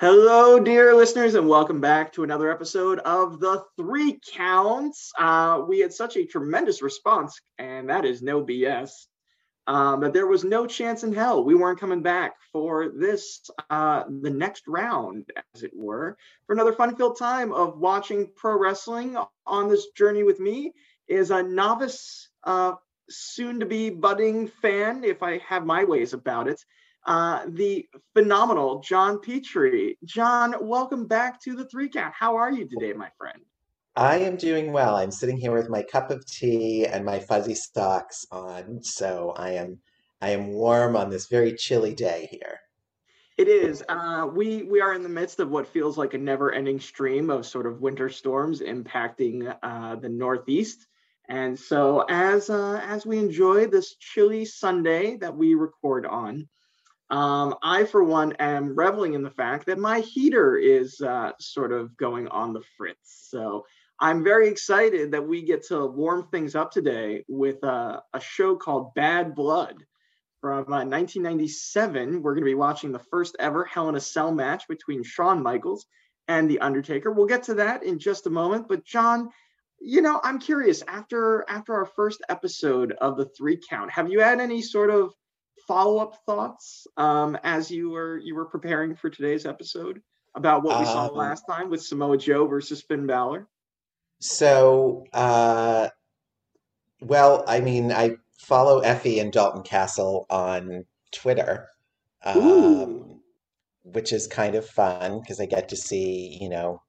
Hello, dear listeners, and welcome back to another episode of the Three Counts. Uh, we had such a tremendous response, and that is no BS. Um, that there was no chance in hell we weren't coming back for this, uh, the next round, as it were, for another fun-filled time of watching pro wrestling on this journey with me. Is a novice, uh, soon-to-be budding fan, if I have my ways about it uh, the phenomenal John Petrie. John, welcome back to the three count. How are you today, my friend? I am doing well. I'm sitting here with my cup of tea and my fuzzy socks on, so I am I am warm on this very chilly day here. It is. Uh, we we are in the midst of what feels like a never-ending stream of sort of winter storms impacting uh, the Northeast. And so, as uh, as we enjoy this chilly Sunday that we record on, um, I, for one, am reveling in the fact that my heater is uh, sort of going on the fritz. So I'm very excited that we get to warm things up today with uh, a show called Badd Blood from uh, 1997. We're going to be watching the first ever Hell in a Cell match between Shawn Michaels and The Undertaker. We'll get to that in just a moment. But, John, you know, I'm curious after after our first episode of the three count, have you had any sort of follow-up thoughts um, as you were you were preparing for today's episode about what we um, saw last time with Samoa Joe versus Finn Balor? So, uh, well, I mean, I follow Effy and Dalton Castle on Twitter, um, which is kind of fun because I get to see, you know,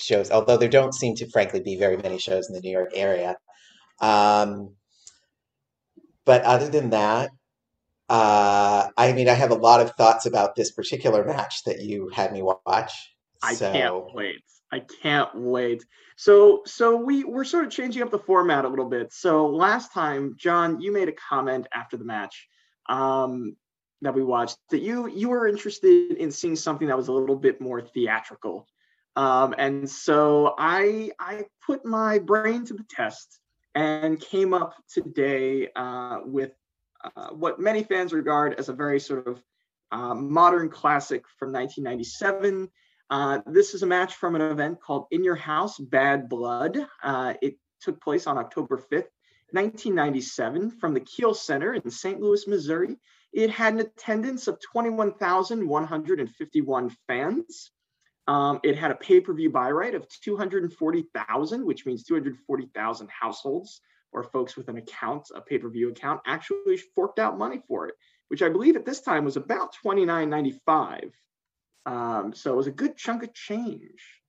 shows. Although there don't seem to, frankly, be very many shows in the New York area. Um, but other than that, uh, I mean, I have a lot of thoughts about this particular match that you had me watch. I so... can't wait. I can't wait. So, so we we're sort of changing up the format a little bit. So last time, John, you made a comment after the match um, that we watched that you you were interested in seeing something that was a little bit more theatrical. Um, and so I I put my brain to the test and came up today uh, with uh, what many fans regard as a very sort of uh, modern classic from 1997. Uh, this is a match from an event called In Your House Badd Blood. Uh, it took place on October 5th, 1997, from the Kiel Center in St. Louis, Missouri. It had an attendance of 21,151 fans. Um, it had a pay per view buy rate of 240,000, which means 240,000 households or folks with an account, a pay-per-view account, actually forked out money for it, which I believe at this time was about $29.95. Um, so it was a good chunk of change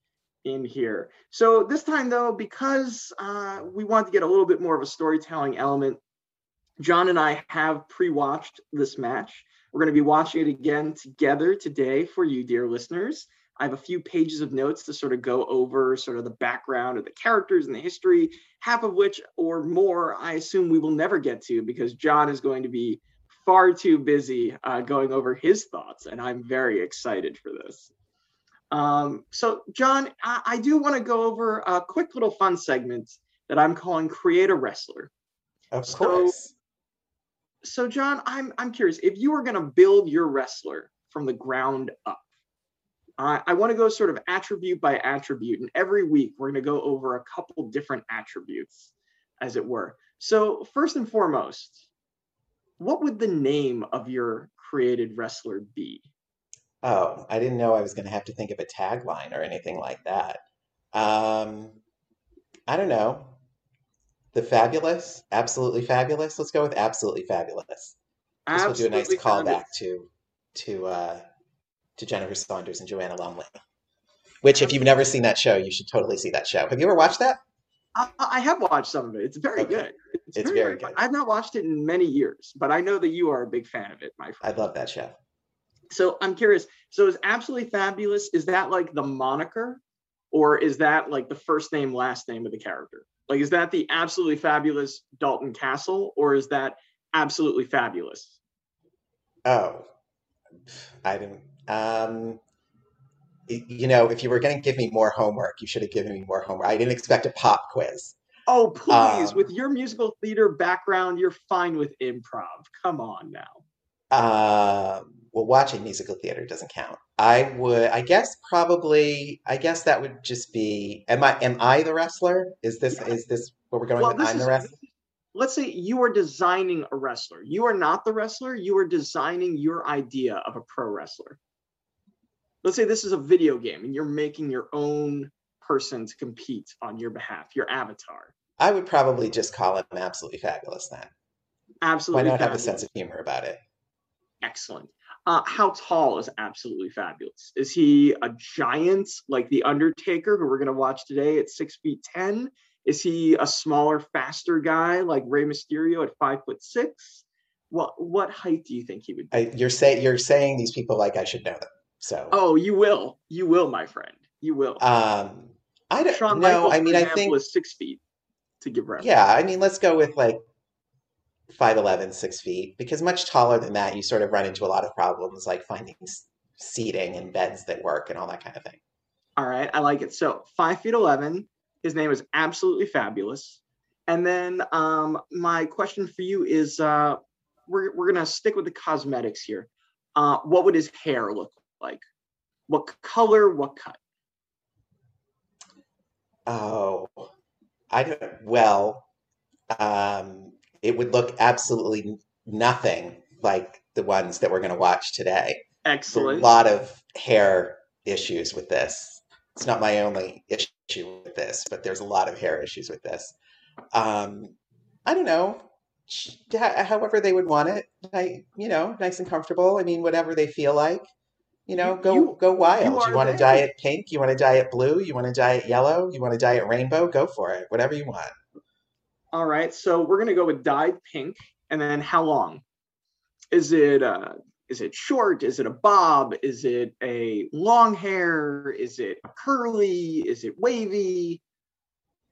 in here. So this time though, because uh, we wanted to get a little bit more of a storytelling element, John and I have pre-watched this match. We're going to be watching it again together today for you, dear listeners. I have a few pages of notes to sort of go over sort of the background of the characters and the history, half of which or more I assume we will never get to because John is going to be far too busy uh, going over his thoughts, and I'm very excited for this. Um, so, John, I, I do want to go over a quick little fun segment that I'm calling "Create a Wrestler." Of so, course. So, John, I'm I'm curious if you were going to build your wrestler from the ground up uh, I want to go sort of attribute by attribute, and every week we're going to go over a couple different attributes, as it were. So, first and foremost, what would the name of your created wrestler be? Oh, I didn't know I was going to have to think of a tagline or anything like that. Um, I don't know. The fabulous, absolutely fabulous. Let's go with absolutely fabulous. This will do a nice callback to to uh, to Jennifer Saunders and Joanna Lumley. Which, if you've never seen that show, you should totally see that show. Have you ever watched that? I, I have watched some of it. It's very okay. good. It's, it's very, very good. I've not watched it in many years, but I know that you are a big fan of it, my friend. I love that show. So I'm curious. So is absolutely fabulous? Is that like the moniker, or is that like the first name, last name of the character? Like, is that the absolutely fabulous Dalton Castle, or is that absolutely fabulous? Oh, I didn't. Um, you know, if you were going to give me more homework, you should have given me more homework. I didn't expect a pop quiz. Oh, please. Um, with your musical theater background, you're fine with improv. Come on now. Uh, well, watching musical theater doesn't count. I would. I guess probably. I guess that would just be. Am I? Am I the wrestler? Is this? Yeah. Is this what we're going Well, with? I'm the is wrestler. let's say you are designing a wrestler. You are not the wrestler, you are designing your idea of a pro wrestler. Let's say this is a video game and you're making your own person to compete on your behalf, your avatar. I would probably just call him absolutely fabulous. Then Absolutely. why not have a sense of humor about it? Excellent. Uh, how tall is absolutely fabulous? Is he a giant like the Undertaker, who we're going to watch today at six feet ten? Is he a smaller, faster guy like Rey Mysterio at five foot six? What what height do you think he would be? I, you're saying you're saying these people like I should know them. So, Oh, you will. You will, my friend. You will. um, I don't Shawn know. Michaels, I mean, I think is six feet to give reference. yeah. I mean, let's go with like 5'11", 6 feet, because much taller than that, you sort of run into a lot of problems like finding seating and beds that work and all that kind of thing. All right, I like it. So five feet eleven. His name is absolutely fabulous. And then um, my question for you is: uh, we're we're gonna stick with the cosmetics here. Uh, what would his hair look like? What color? What cut? Oh, I don't. Well, um, it would look absolutely nothing like the ones that we're going to watch today. Are a lot of hair issues with this. It's not my only issue with this, but there's a lot of hair issues with this. Um, I don't know. However they would want it, I, you know, nice and comfortable. I mean, whatever they feel like. You know, go you- go wild. you You, want to dye it pink? You want to dye it blue? You want to dye it yellow? You want to dye it rainbow? Go for it. Whatever you want. All right, so we're gonna go with dyed pink, and then how long? Is it uh, is it short? Is it a bob? Is it a long hair? Is it a curly? Is it wavy?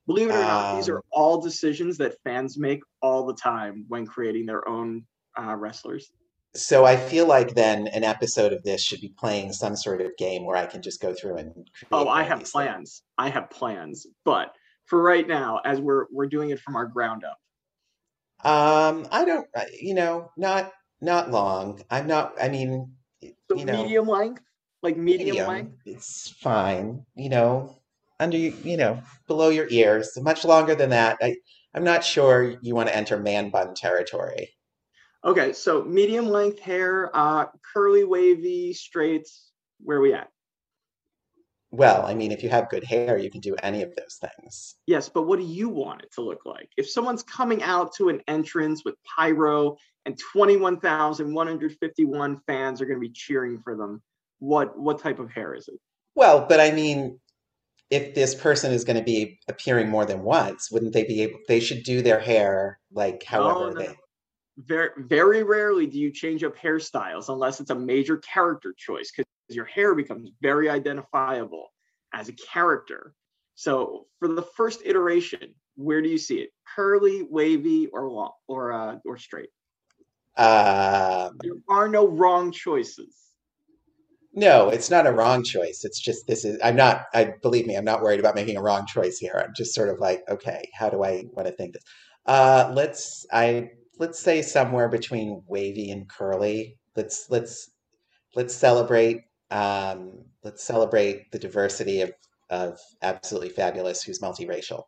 Believe it or not, these are Um, all decisions that fans make all the time when creating their own uh, wrestlers. So I feel like then an episode of this should be playing some sort of game where I can just go through and create Oh, I have these things. plans. I have plans, but for right now, as we're we're doing it from our ground up. Um, I don't, you know, not not long. I'm not. I mean, So you know, medium length, like medium, medium. length. It's fine. You know, under you, you know, below your ears. Much longer than that. I I'm not sure you want to enter man bun territory. Okay, so medium length hair, uh, curly, wavy, straight. Where we at? Well, I mean, if you have good hair, you can do any of those things. Yes, but what do you want it to look like? If someone's coming out to an entrance with pyro and 21,151 fans are going to be cheering for them, what what type of hair is it? Well, but I mean, if this person is going to be appearing more than once, wouldn't they be able? They should do their hair like however no, no. they. Very very rarely do you change up hairstyles unless it's a major character choice because your hair becomes very identifiable as a character. So for the first iteration, where do you see it? Curly, wavy, or long, or uh, or straight? Um, There are no wrong choices. no, it's not a wrong choice. It's just this is. I'm not. I believe me. I'm not worried about making a wrong choice here. I'm just sort of like, okay, how do I want to think this? Uh, let's. I let's say somewhere between wavy and curly. Let's let's let's celebrate. Um, let's celebrate the diversity of of absolutely fabulous who's multiracial.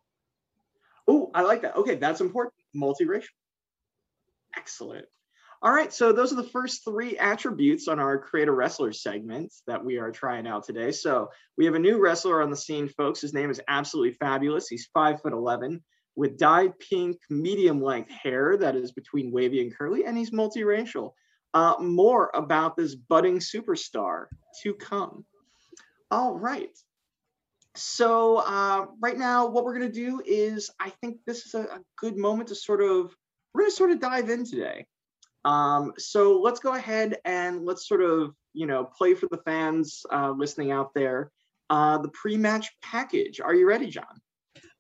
Oh, I like that. Okay, that's important. Multiracial. Excellent. All right, so those are the first three attributes on our Create a Wrestler segment that we are trying out today. So we have a new wrestler on the scene, folks. His name is absolutely fabulous. He's five foot eleven with dyed pink, medium length hair that is between wavy and curly, and he's multiracial. Uh, more about this budding superstar to come. All right. So uh, right now, what we're going to do is, I think this is a, a good moment to sort of, we're going to sort of dive in today. Um, so let's go ahead and let's sort of, you know, play for the fans uh, listening out there. Uh, the pre-match package. Are you ready, John?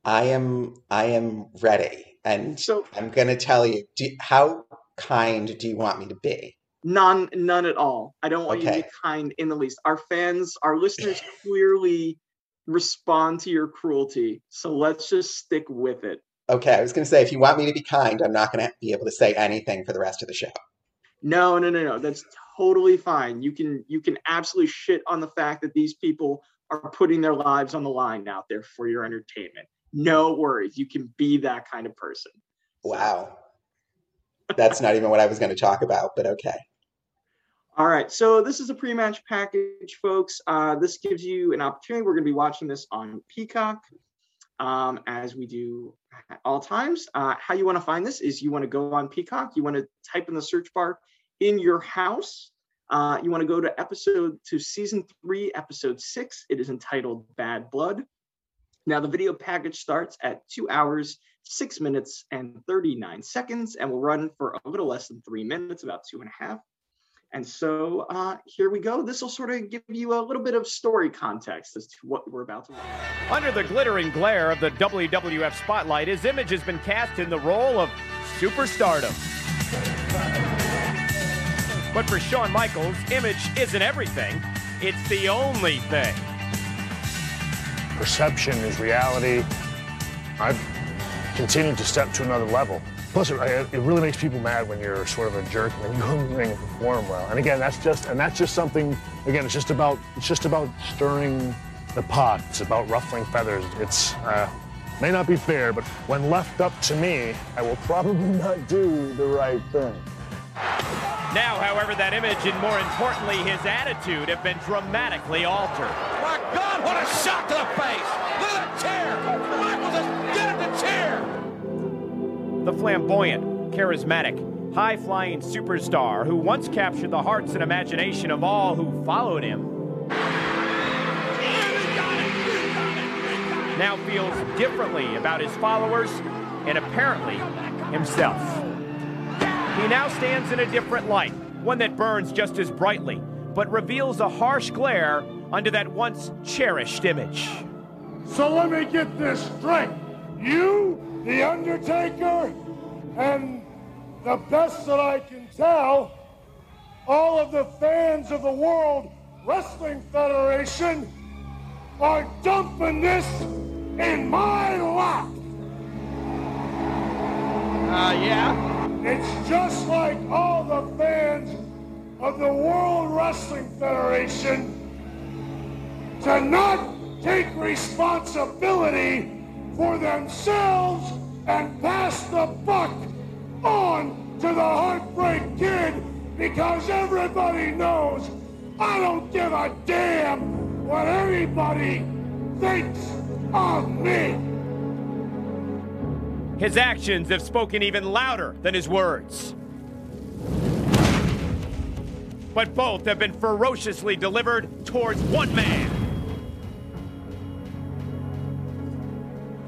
I am I am ready, and So I'm going to tell you. Do, how kind do you want me to be? none, none at all. I don't want you to be kind in the least. Our fans, our listeners clearly respond to your cruelty. So let's just stick with it. Okay, I was going to say if you want me to be kind, I'm not going to be able to say anything for the rest of the show. No, no, no, no. That's totally fine. You can you can absolutely shit on the fact that these people are putting their lives on the line out there for your entertainment. No worries. You can be that kind of person. Wow. That's not even what I was going to talk about, but okay. All right, so this is a pre-match package, folks. Uh, this gives you an opportunity. We're going to be watching this on Peacock, um, as we do at all times. Uh, how you want to find this is you want to go on Peacock. You want to type in the search bar in your house. Uh, you want to go to episode to season three, episode six. It is entitled Badd Blood. Now the video package starts at two hours, six minutes, and 39 seconds, and will run for a little less than three minutes, about two and a half. And so uh, here we go. This will sort of give you a little bit of story context as to what we're about to watch. Under the glittering glare of the WWF spotlight, his image has been cast in the role of superstardom. But for Shawn Michaels, image isn't everything, it's the only thing. Perception is reality. I've continued to step to another level. Plus, it, it really makes people mad when you're sort of a jerk and you go and perform well. And again, that's just and that's just something. Again, it's just about it's just about stirring the pot. It's about ruffling feathers. It's uh, may not be fair, but when left up to me, I will probably not do the right thing. Now, however, that image and more importantly, his attitude have been dramatically altered. God, what a shot to the face! Look at the chair! Michaels is getting the chair! the flamboyant, charismatic, high flying superstar who once captured the hearts and imagination of all who followed him. Now feels differently about his followers and apparently himself. He now stands in a different light, one that burns just as brightly, but reveals a harsh glare under that once cherished image. So let me get this straight. You the Undertaker, and the best that I can tell, all of the fans of the World Wrestling Federation are dumping this in my lap. Uh, yeah? It's just like all the fans of the World Wrestling Federation to not take responsibility for themselves and pass the buck on to the Heartbreak Kid because everybody knows I don't give a damn what anybody thinks of me. His actions have spoken even louder than his words. But both have been ferociously delivered towards one man.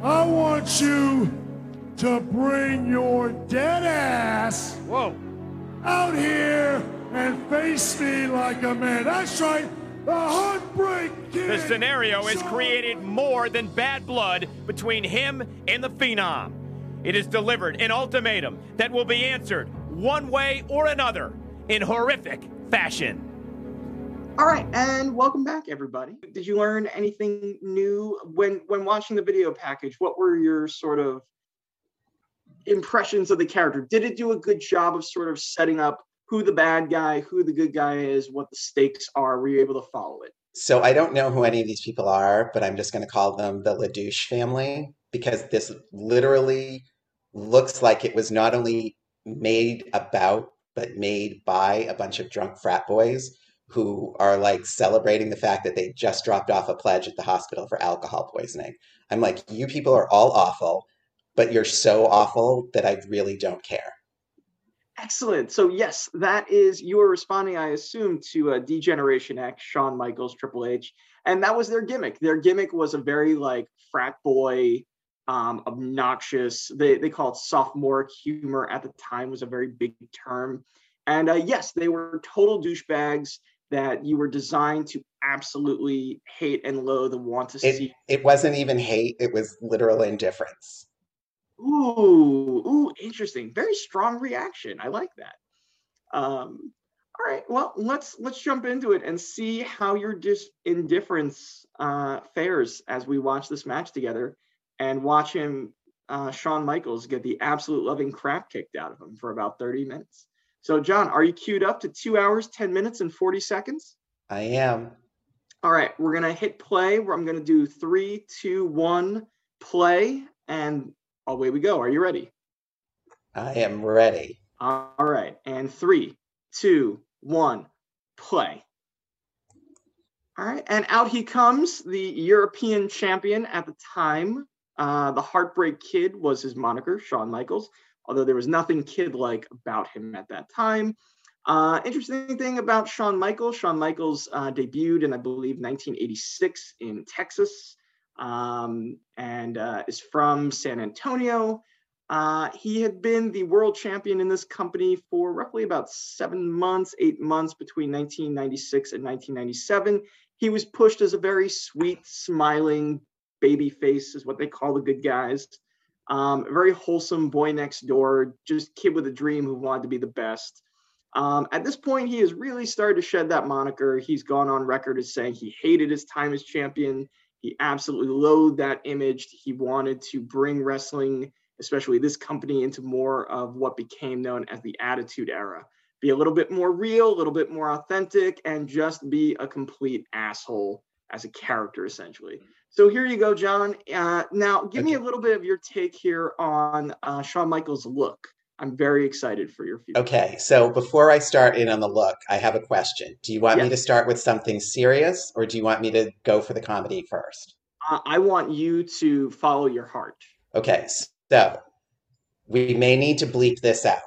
I want you to bring your dead ass Whoa. out here and face me like a man. That's right, the Heartbreak Kid. The scenario has created more than bad blood between him and the Phenom. It has delivered an ultimatum that will be answered one way or another in horrific fashion. All right, and welcome back, everybody. Did you learn anything new when when watching the video package? What were your sort of impressions of the character? Did it do a good job of sort of setting up who the bad guy, who the good guy is, what the stakes are? Were you able to follow it? So I don't know who any of these people are, but I'm just going to call them the LaDouche family because this literally looks like it was not only made about, but made by a bunch of drunk frat boys who are like celebrating the fact that they just dropped off a pledge at the hospital for alcohol poisoning. I'm like, you people are all awful, but you're so awful that I really don't care. Excellent. So yes, that is you were responding, I assume, to uh, D-Generation X, Shawn Michaels, Triple H, and that was their gimmick. Their gimmick was a very like frat boy, um, obnoxious. They they call it sophomoric humor at the time was a very big term, and uh, yes, they were total douchebags that you were designed to absolutely hate and loathe and want to It, see. it wasn't even hate, it was literal indifference. Ooh, ooh, interesting. Very strong reaction. I like that. Um, all right, well, let's let's jump into it and see how your dis- indifference uh, fares as we watch this match together and watch him, uh, Shawn Michaels, get the absolute loving crap kicked out of him for about 30 minutes. So, John, are you queued up to two hours, 10 minutes, and 40 seconds? I am. All right, we're going to hit play where I'm going to do three, two, one, play, and away we go. Are you ready? I am ready. All right, and three, two, one, play. All right, and out he comes, the European champion at the time. Uh, the Heartbreak Kid was his moniker, Shawn Michaels, although there was nothing kid like about him at that time. Uh, interesting thing about Shawn Michaels Shawn Michaels uh, debuted in, I believe, 1986 in Texas um, and uh, is from San Antonio. Uh, he had been the world champion in this company for roughly about seven months, eight months between 1996 and 1997. He was pushed as a very sweet, smiling baby face, is what they call the good guys. Um, very wholesome boy next door, just kid with a dream who wanted to be the best. Um, at this point, he has really started to shed that moniker. He's gone on record as saying he hated his time as champion. He absolutely loathed that image. He wanted to bring wrestling especially this company, into more of what became known as the Attitude Era. Be a little bit more real, a little bit more authentic, and just be a complete asshole as a character, essentially. So here you go, John. Uh, now, give okay. me a little bit of your take here on uh, Shawn Michaels' look. I'm very excited for your future. Okay, so before I start in on the look, I have a question. Do you want yes. me to start with something serious, or do you want me to go for the comedy first? Uh, I want you to follow your heart. Okay, so we may need to bleep this out.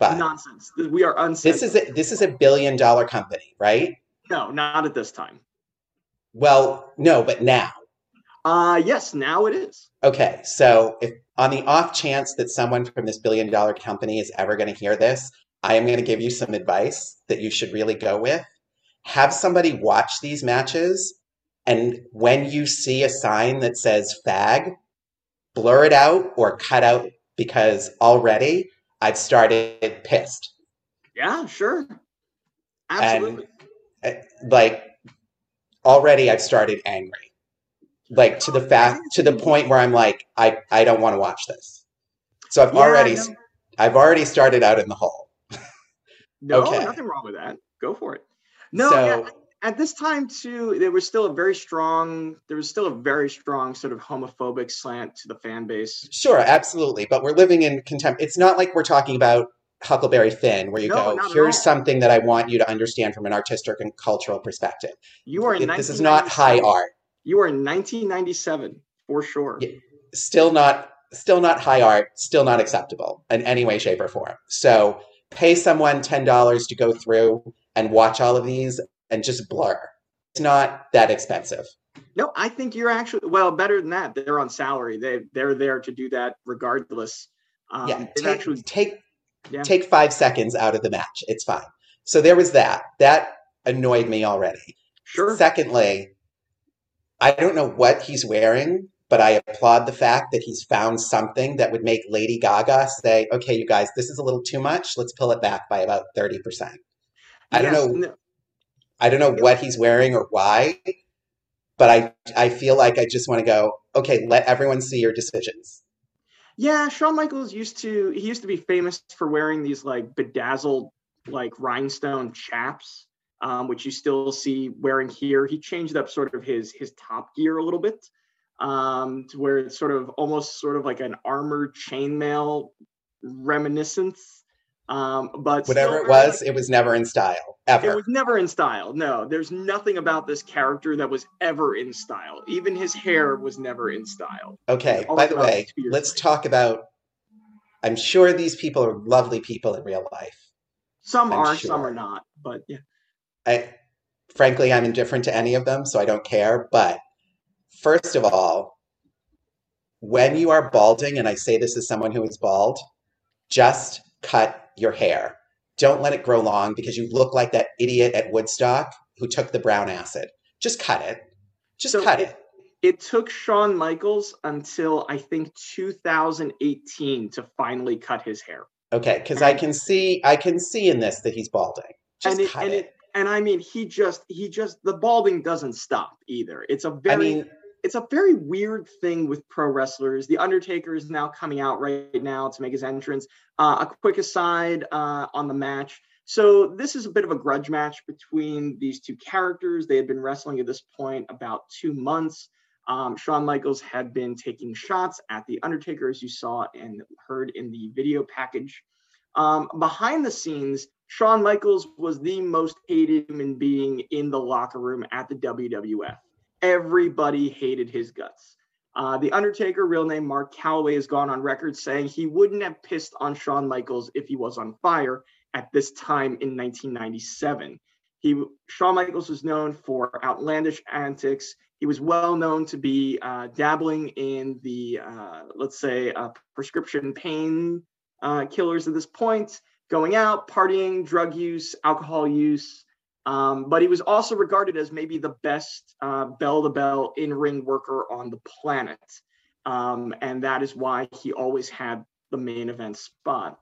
But nonsense. We are uncensored. This is a, this is a billion dollar company, right? No, not at this time. Well, no, but now. Uh yes, now it is. Okay, so if on the off chance that someone from this billion dollar company is ever going to hear this, I am going to give you some advice that you should really go with. Have somebody watch these matches, and when you see a sign that says fag, blur it out or cut out because already I've started pissed. Yeah, sure. Absolutely. And, uh, like already I've started angry. Like to the oh, fact to the point where I'm like I I don't want to watch this. So I've yeah, already I've already started out in the hole. no, okay. nothing wrong with that. Go for it. No, so, yeah, at this time too there was still a very strong there was still a very strong sort of homophobic slant to the fan base sure absolutely but we're living in contempt it's not like we're talking about huckleberry finn where you no, go here's something that i want you to understand from an artistic and cultural perspective you are in this is not high art you are in 1997 for sure yeah, still not still not high art still not acceptable in any way shape or form so pay someone $10 to go through and watch all of these and just blur. It's not that expensive. No, I think you're actually well better than that. They're on salary. They they're there to do that regardless. Um, yeah, take, actually, take yeah. take five seconds out of the match. It's fine. So there was that. That annoyed me already. Sure. Secondly, I don't know what he's wearing, but I applaud the fact that he's found something that would make Lady Gaga say, "Okay, you guys, this is a little too much. Let's pull it back by about thirty percent." I yes, don't know. No, I don't know what he's wearing or why, but I I feel like I just want to go, okay, let everyone see your decisions. Yeah, Shawn Michaels used to he used to be famous for wearing these like bedazzled like rhinestone chaps, um, which you still see wearing here. He changed up sort of his his top gear a little bit um, to where it's sort of almost sort of like an armored chainmail reminiscence um, but whatever it was, like, it was never in style ever. It was never in style. No, there's nothing about this character that was ever in style. Even his hair was never in style. Okay. By the way, let's talk about. I'm sure these people are lovely people in real life. Some I'm are, sure. some are not. But yeah. I, frankly, I'm indifferent to any of them, so I don't care. But first of all, when you are balding, and I say this as someone who is bald, just cut your hair. Don't let it grow long because you look like that idiot at Woodstock who took the brown acid. Just cut it. Just so cut it, it. It took Shawn Michaels until I think 2018 to finally cut his hair. Okay, because I can see I can see in this that he's balding. Just and it, cut and it. it. And I mean, he just he just the balding doesn't stop either. It's a very I mean, it's a very weird thing with pro wrestlers. The Undertaker is now coming out right now to make his entrance. Uh, a quick aside uh, on the match. So this is a bit of a grudge match between these two characters. They had been wrestling at this point about two months. Um, Shawn Michaels had been taking shots at the Undertaker, as you saw and heard in the video package. Um, behind the scenes, Shawn Michaels was the most hated human being in the locker room at the WWF. Everybody hated his guts. Uh, the Undertaker, real name Mark Calaway, has gone on record saying he wouldn't have pissed on Shawn Michaels if he was on fire at this time in 1997. He Shawn Michaels was known for outlandish antics. He was well known to be uh, dabbling in the, uh, let's say, uh, prescription pain uh, killers at this point, going out, partying, drug use, alcohol use. Um, but he was also regarded as maybe the best bell to bell in ring worker on the planet. Um, and that is why he always had the main event spot.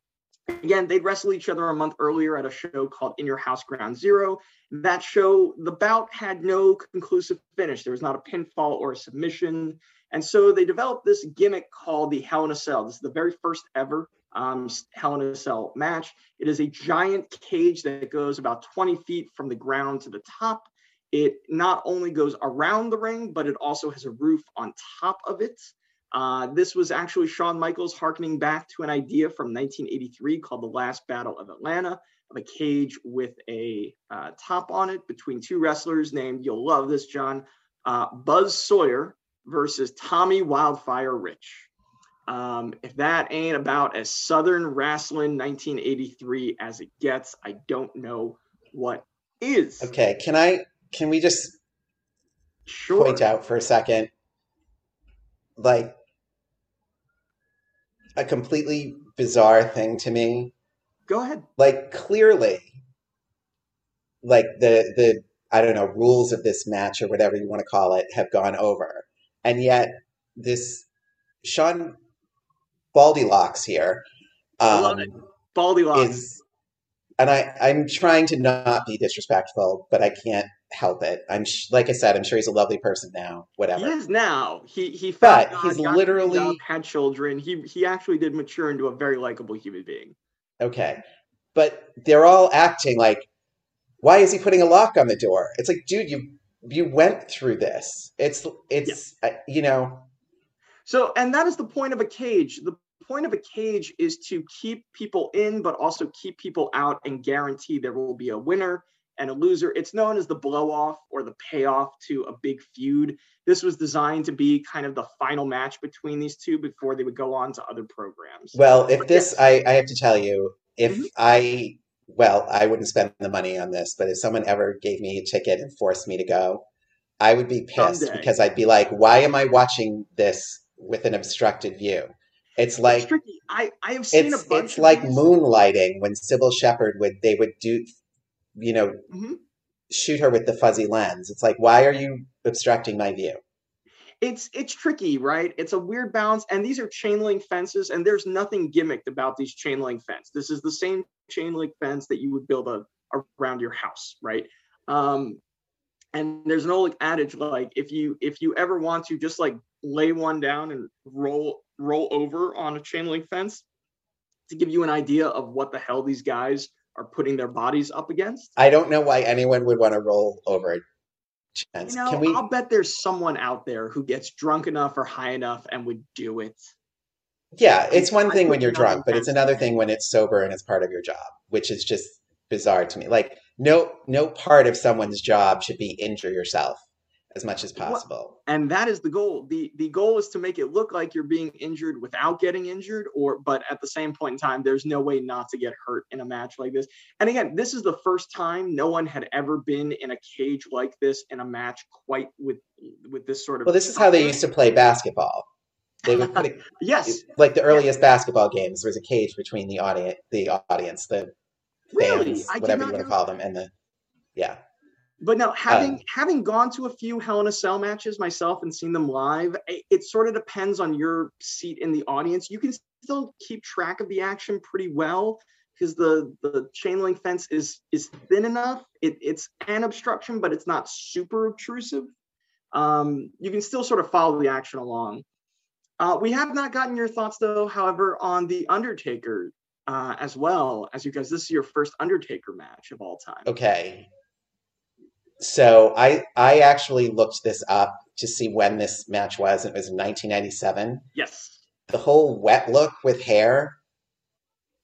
Again, they'd wrestle each other a month earlier at a show called In Your House Ground Zero. That show, the bout had no conclusive finish. There was not a pinfall or a submission. And so they developed this gimmick called the Hell in a Cell. This is the very first ever um, Hell in a Cell match. It is a giant cage that goes about 20 feet from the ground to the top. It not only goes around the ring, but it also has a roof on top of it. Uh, this was actually Shawn Michaels harkening back to an idea from 1983 called The Last Battle of Atlanta, of a cage with a uh, top on it between two wrestlers named, you'll love this, John, uh, Buzz Sawyer versus Tommy Wildfire Rich. Um, if that ain't about as Southern wrestling 1983 as it gets, I don't know what is. Okay, can I? Can we just sure. point out for a second, like a completely bizarre thing to me. Go ahead. Like clearly, like the the I don't know rules of this match or whatever you want to call it have gone over, and yet this Shawn Baldylocks here. Um, I love it. Baldylocks. Is, and I, I'm trying to not be disrespectful, but I can't help it. I'm sh- like I said, I'm sure he's a lovely person now. Whatever. He is now. He he. But he's literally had children. He he actually did mature into a very likable human being. Okay, but they're all acting like, why is he putting a lock on the door? It's like, dude, you you went through this. It's it's yeah. uh, you know. So and that is the point of a cage. The point of a cage is to keep people in, but also keep people out and guarantee there will be a winner and a loser. It's known as the blow off or the payoff to a big feud. This was designed to be kind of the final match between these two before they would go on to other programs. Well, if this, I, I have to tell you, if mm-hmm. I, well, I wouldn't spend the money on this, but if someone ever gave me a ticket and forced me to go, I would be pissed Someday. because I'd be like, why am I watching this with an obstructed view? It's like it's I I have seen it's, a bunch. It's like these. moonlighting when Cybill Shepherd would they would do you know, mm-hmm. shoot her with the fuzzy lens. It's like, why are you obstructing my view? It's it's tricky, right? It's a weird balance, and these are chain link fences, and there's nothing gimmicked about these chain link fence. This is the same chain link fence that you would build a, around your house, right? Um, and there's an old adage like if you if you ever want to just like lay one down and roll roll over on a chain link fence to give you an idea of what the hell these guys are putting their bodies up against. I don't know why anyone would want to roll over Chance. You know, Can we... I'll bet there's someone out there who gets drunk enough or high enough and would do it. Yeah, it's one thing when you're drunk, but it's another thing when it's sober and it's part of your job, which is just bizarre to me. Like no no part of someone's job should be injure yourself as much as possible. And that is the goal. The the goal is to make it look like you're being injured without getting injured or but at the same point in time there's no way not to get hurt in a match like this. And again, this is the first time no one had ever been in a cage like this in a match quite with with this sort of Well, this is how they used to play basketball. They would put a, yes, like the earliest basketball games. There was a cage between the audience, the audience, the fans, really? whatever you want to call them, and the yeah. But now, having um, having gone to a few Hell in a Cell matches myself and seen them live, it, it, sort of depends on your seat in the audience. You can still keep track of the action pretty well because the the chain link fence is is thin enough. It, it's an obstruction, but it's not super obtrusive. um, you can still sort of follow the action along. Uh, we have not gotten your thoughts, though, however, on the Undertaker uh, as well, as you guys. This is your first Undertaker match of all time. Okay. So I I actually looked this up to see when this match was. It was in 1997. Yes. The whole wet look with hair,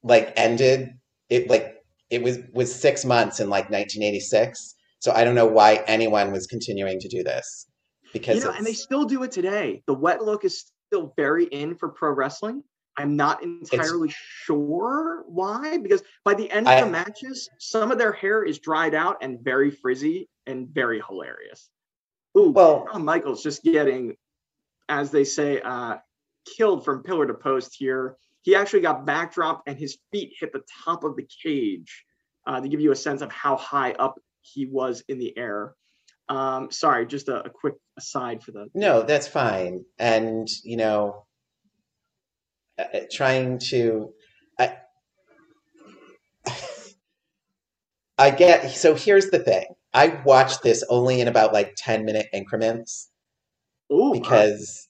like ended. It like it was was six months in like 1986. So I don't know why anyone was continuing to do this because you know, and they still do it today. The wet look is still very in for pro wrestling. I'm not entirely it's, sure why, because by the end of I, the matches, some of their hair is dried out and very frizzy and very hilarious. Ooh, well, Shawn Michaels just getting, as they say, uh, killed from pillar to post here. He actually got backdropped and his feet hit the top of the cage uh, to give you a sense of how high up he was in the air. Um, sorry, just a, a quick aside for the. No, that's fine. And, you know, trying to. I, I get. So here's the thing I watched this only in about like 10 minute increments Ooh, because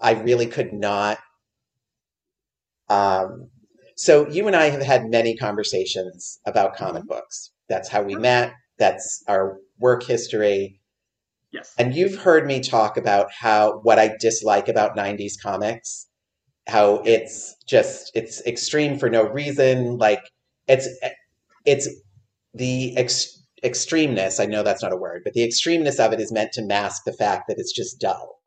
I really could not. Um, so you and I have had many conversations about comic mm-hmm. books. That's how we met. That's our work history. Yes. And you've heard me talk about how what I dislike about 90s comics, how it's just it's extreme for no reason, like it's it's the ex- extremeness, I know that's not a word, but the extremeness of it is meant to mask the fact that it's just dull.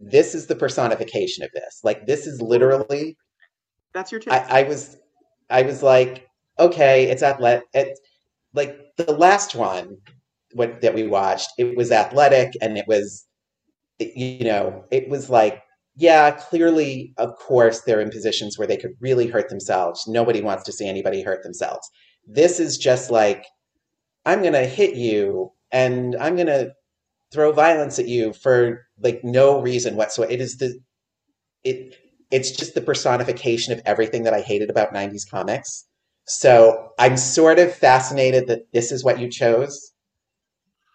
This is the personification of this. Like this is literally that's your. I, I was I was like, okay, it's athletic. It's like the last one what, that we watched, it was athletic and it was, you know, it was like, yeah, clearly, of course, they're in positions where they could really hurt themselves. Nobody wants to see anybody hurt themselves. This is just like, I'm going to hit you and I'm going to throw violence at you for like no reason whatsoever. It is the, it, it's just the personification of everything that I hated about 90s comics. So I'm sort of fascinated that this is what you chose.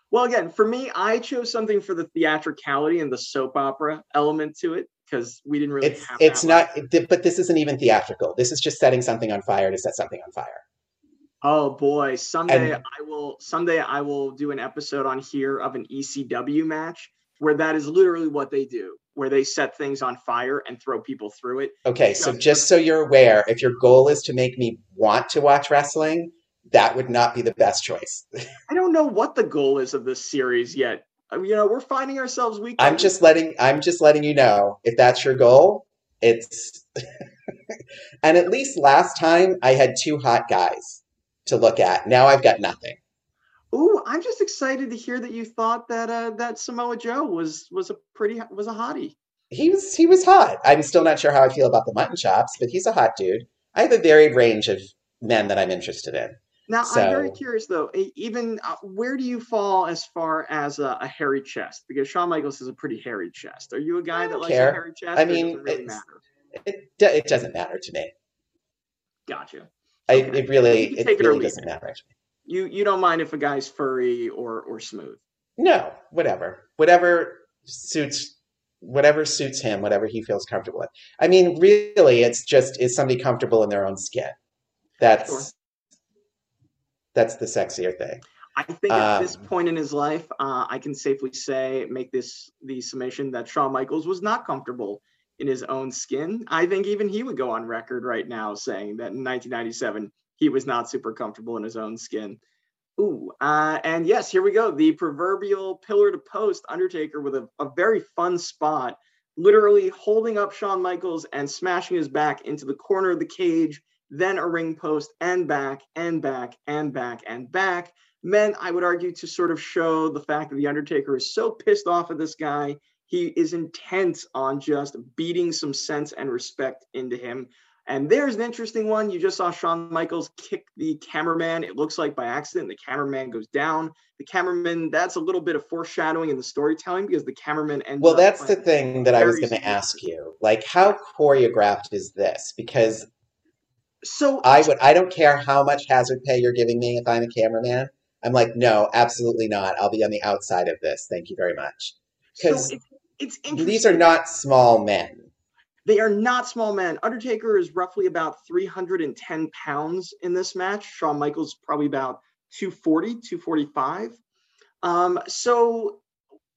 Well, again, for me, I chose something for the theatricality and the soap opera element to it because we didn't really. It's it's not, but this isn't even theatrical. This is just setting something on fire to set something on fire. Oh boy! Someday and, I will. Someday I will do an episode on here of an ECW match where that is literally what they do where they set things on fire and throw people through it. Okay, so just so you're aware, if your goal is to make me want to watch wrestling, that would not be the best choice. I don't know what the goal is of this series yet. You know, we're finding ourselves weak. I'm just letting I'm just letting you know if that's your goal, it's and at least last time I had two hot guys to look at. Now I've got nothing. Ooh, I'm just excited to hear that you thought that uh, that Samoa Joe was was a pretty was a hottie. He was he was hot. I'm still not sure how I feel about the mutton chops, but he's a hot dude. I have a varied range of men that I'm interested in. Now so, I'm very curious though. Even uh, where do you fall as far as a, a, hairy chest? Because Shawn Michaels has a pretty hairy chest. Are you a guy that likes care. a hairy chest? I mean, it, really it, it, doesn't matter to me. Gotcha. I, it really it, it really doesn't matter to me you you don't mind if a guy's furry or or smooth. No, whatever, whatever suits whatever suits him, whatever he feels comfortable with. I mean, really, it's just is somebody comfortable in their own skin. That's sure. That's the sexier thing. I think at um, this point in his life, uh, I can safely say, make this the summation that Shawn Michaels was not comfortable in his own skin. I think even he would go on record right now saying that in 1997 he was not super comfortable in his own skin. Ooh, uh, and yes, here we go. The proverbial pillar to post Undertaker with a, a very fun spot, literally holding up Shawn Michaels and smashing his back into the corner of the cage, then a ring post and back and back and back and back. Men, I would argue, to sort of show the fact that The Undertaker is so pissed off at this guy. He is intent on just beating some sense and respect into him. And there's an interesting one. You just saw Shawn Michaels kick the cameraman. It looks like by accident. The cameraman goes down. The cameraman, that's a little bit of foreshadowing in the storytelling because the cameraman ends Well, that's the thing that I was going to ask you. Like, how choreographed is this? Because so I would I don't care how much hazard pay you're giving me if I'm a cameraman. I'm like, no, absolutely not. I'll be on the outside of this. Thank you very much. So Because it's, it's interesting. these are not small men. They are not small men. Undertaker is roughly about 310 pounds in this match. Shawn Michaels probably about 240, 245. Um, so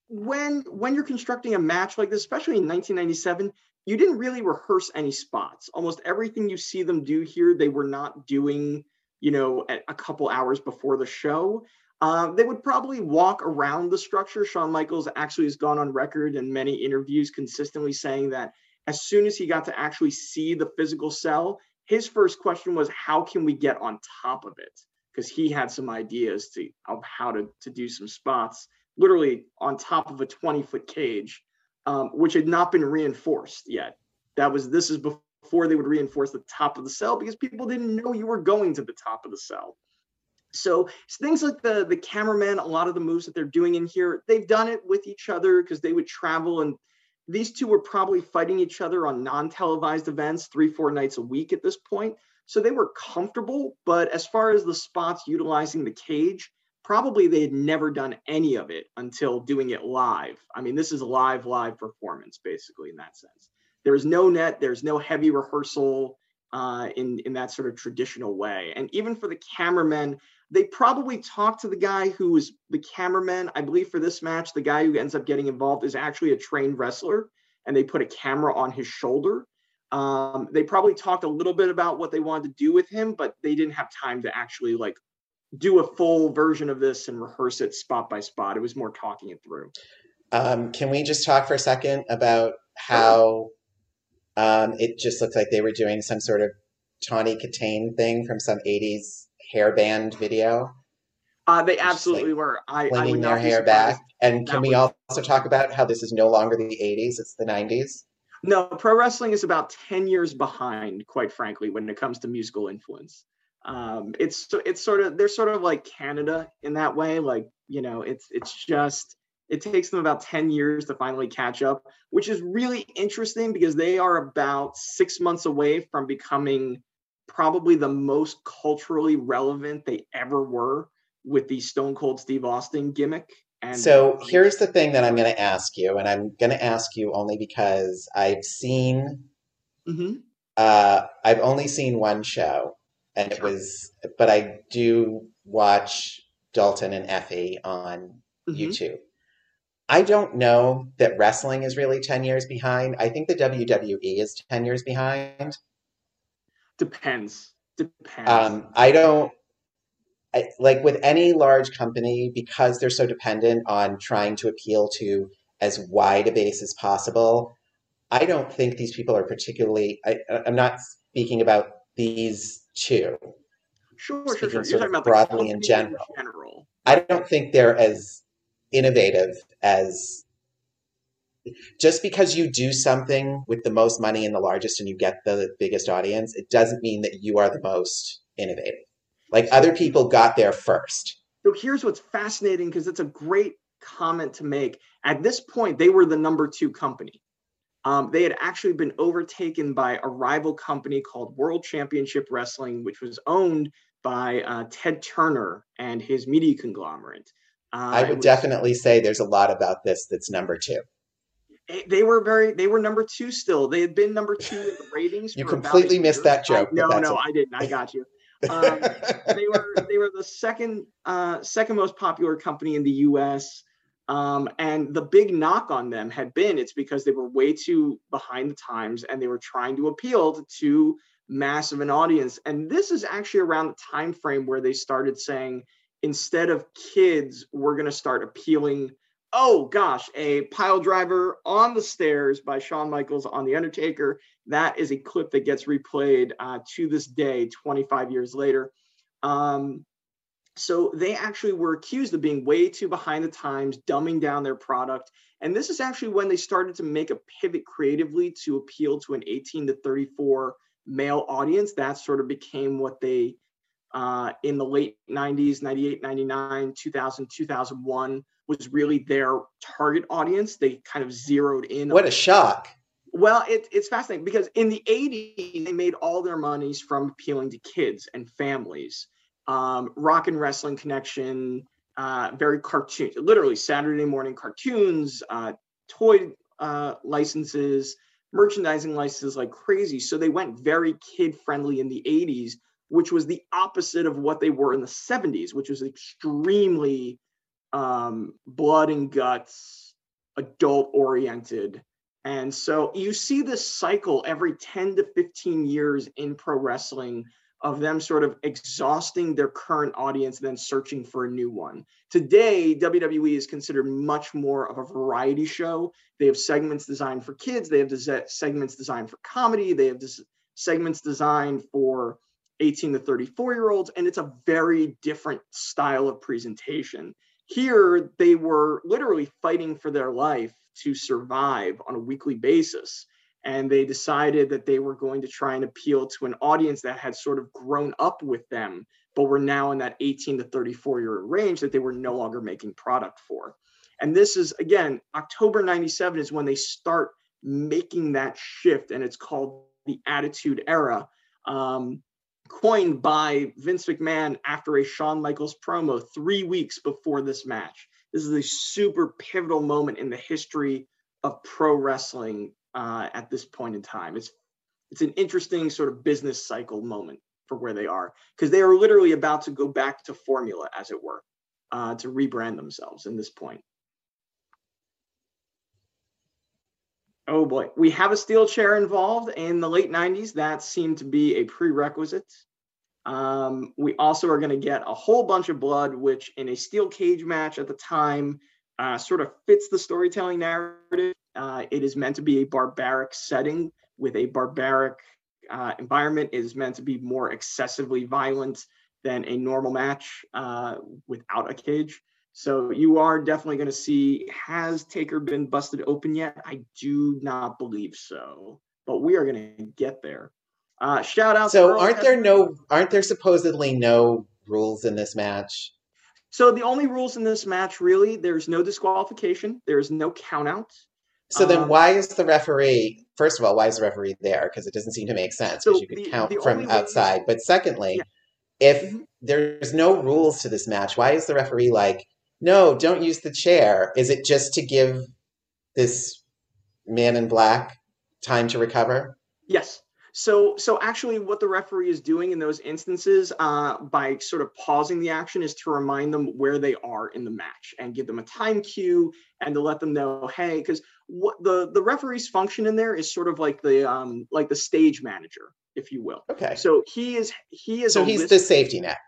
when when you're constructing a match like this, especially in 1997, you didn't really rehearse any spots. Almost everything you see them do here, they were not doing, you know, a, couple hours before the show. Uh, they would probably walk around the structure. Shawn Michaels actually has gone on record in many interviews consistently saying that as soon as he got to actually see the physical cell, his first question was, "How can we get on top of it?" Because he had some ideas to of how to to do some spots, literally on top of a 20 foot cage, um, which had not been reinforced yet. That was this is before they would reinforce the top of the cell because people didn't know you were going to the top of the cell. So things like the the cameramen, a lot of the moves that they're doing in here, they've done it with each other because they would travel and these two were probably fighting each other on non-televised events three, four nights a week at this point. So they were comfortable, but as far as the spots utilizing the cage, probably they had never done any of it until doing it live. I mean, this is live, live performance, basically, in that sense. There is no net, there's no heavy rehearsal uh, in, in that sort of traditional way. And even for the cameramen, they probably talked to the guy who was the cameraman. I believe for this match, the guy who ends up getting involved is actually a trained wrestler, and they put a camera on his shoulder. Um, they probably talked a little bit about what they wanted to do with him, but they didn't have time to actually like do a full version of this and rehearse it spot by spot. It was more talking it through. Um, can we just talk for a second about how um, it just looked like they were doing some sort of Tawny Kitaen thing from some 80s hairband video? Uh, they Just, like, absolutely were. I, I flinging would their hair back. And can we was- also talk about how this is no longer the 80s, it's the 90s? No, pro wrestling is about 10 years behind, quite frankly, when it comes to musical influence. Um, it's it's sort of they're sort of like Canada in that way. Like, you know, it's it's just it takes them about 10 years to finally catch up, which is really interesting because they are about six months away from becoming probably the most culturally relevant they ever were with the Stone Cold Steve Austin gimmick. And So here's the thing that I'm going to ask you, and I'm going to ask you only because I've seen, mm-hmm. uh, I've only seen one show, and it was, but I do watch Dalton and Effy on Mhm. YouTube. I don't know that wrestling is really 10 years behind. I think the WWE is 10 years behind. depends. Depends. Um, I don't I, like with any large company because they're so dependent on trying to appeal to as wide a base as possible. I don't think these people are particularly. I, I'm not speaking about these two. Sure, sure, speaking sure. You're talking about broadly in general. general. I don't think they're as innovative as just because you do something with the most money and the largest and you get the biggest audience, it doesn't mean that you are the most innovative. Like other people got there first. So here's what's fascinating because it's a great comment to make. At this point, they were the number two company. Um, they had actually been overtaken by a rival company called World Championship Wrestling, which was owned by uh, Ted Turner and his media conglomerate. Uh, I would was- definitely say there's a lot about this that's number two. eh, they were very they were number two still. They had been number two in the ratings You completely missed that joke, I, no no i didn't. I got you. Um, they were they were the second uh, second most popular company in the us um, and the big knock on them had been it's because they were way too behind the times and they were trying to appeal to too massive an audience and this is actually around the time frame where they started saying instead of kids we're going to start appealing oh gosh, a pile driver on the stairs by Shawn Michaels on The Undertaker. That is a clip that gets replayed uh, to this day, 25 years later. Um, so they actually were accused of being way too behind the times, dumbing down their product. And this is actually when they started to make a pivot creatively to appeal to an 18 to 34 male audience. That sort of became what they, uh, in the late 90s, 98, 99, 2000, 2001, was really their target audience. They kind of zeroed in. What a shock. well, it, it's fascinating because in the 80s, they made all their monies from appealing to kids and families. Um, rock and wrestling connection, uh, very cartoon, literally Saturday morning cartoons, uh, toy uh, licenses, merchandising licenses like crazy. So they went very kid friendly in the 80s, which was the opposite of what they were in the 70s, which was extremely um, blood and guts, adult oriented. And so you see this cycle every 10 to 15 years in pro wrestling of them sort of exhausting their current audience and then searching for a new one. Today, WWE is considered much more of a variety show. They have segments designed for kids, they have des- segments designed for comedy, they have des- segments designed for 18 to 34 year olds, and it's a very different style of presentation. Here, they were literally fighting for their life to survive on a weekly basis and they decided that they were going to try and appeal to an audience that had sort of grown up with them but were now in that 18 to 34 year range that they were no longer making product for. And this is again october 97 is when they start making that shift and it's called the attitude era. Um, coined by vince mcmahon after a shawn michaels promo three weeks before this match. This is a super pivotal moment in the history of pro wrestling uh, at this point in time. It's it's an interesting sort of business cycle moment for where they are because they are literally about to go back to formula, as it were, uh, to rebrand themselves in this point. Oh boy, we have a steel chair involved in the late 90s. That seemed to be a prerequisite. Um, we also are going to get a whole bunch of blood, which in a steel cage match at the time uh, sort of fits the storytelling narrative uh, it is meant to be a barbaric setting with a barbaric uh, environment. It is meant to be more excessively violent than a normal match uh, without a cage. So you are definitely going to see. Has Taker been busted open yet? I do not believe so, but we are going to get there. Uh, shout out. So aren't there no? Aren't there supposedly no rules in this match? So the only rules in this match, really, there's no disqualification. There's no countout. So then, um, why is the referee? First of all, why is the referee there? Because it doesn't seem to make sense. Because so you could the, count the from outside. But secondly, yeah. if mm-hmm. there's no rules to this match, why is the referee like, no, don't use the chair? Is it just to give this man in black time to recover? Yes. So, so actually, what the referee is doing in those instances, uh, by sort of pausing the action, is to remind them where they are in the match and give them a time cue and to let them know, hey, because what the the referee's function in there is sort of like the um like the stage manager, if you will. Okay. So he is he is so he's the safety net.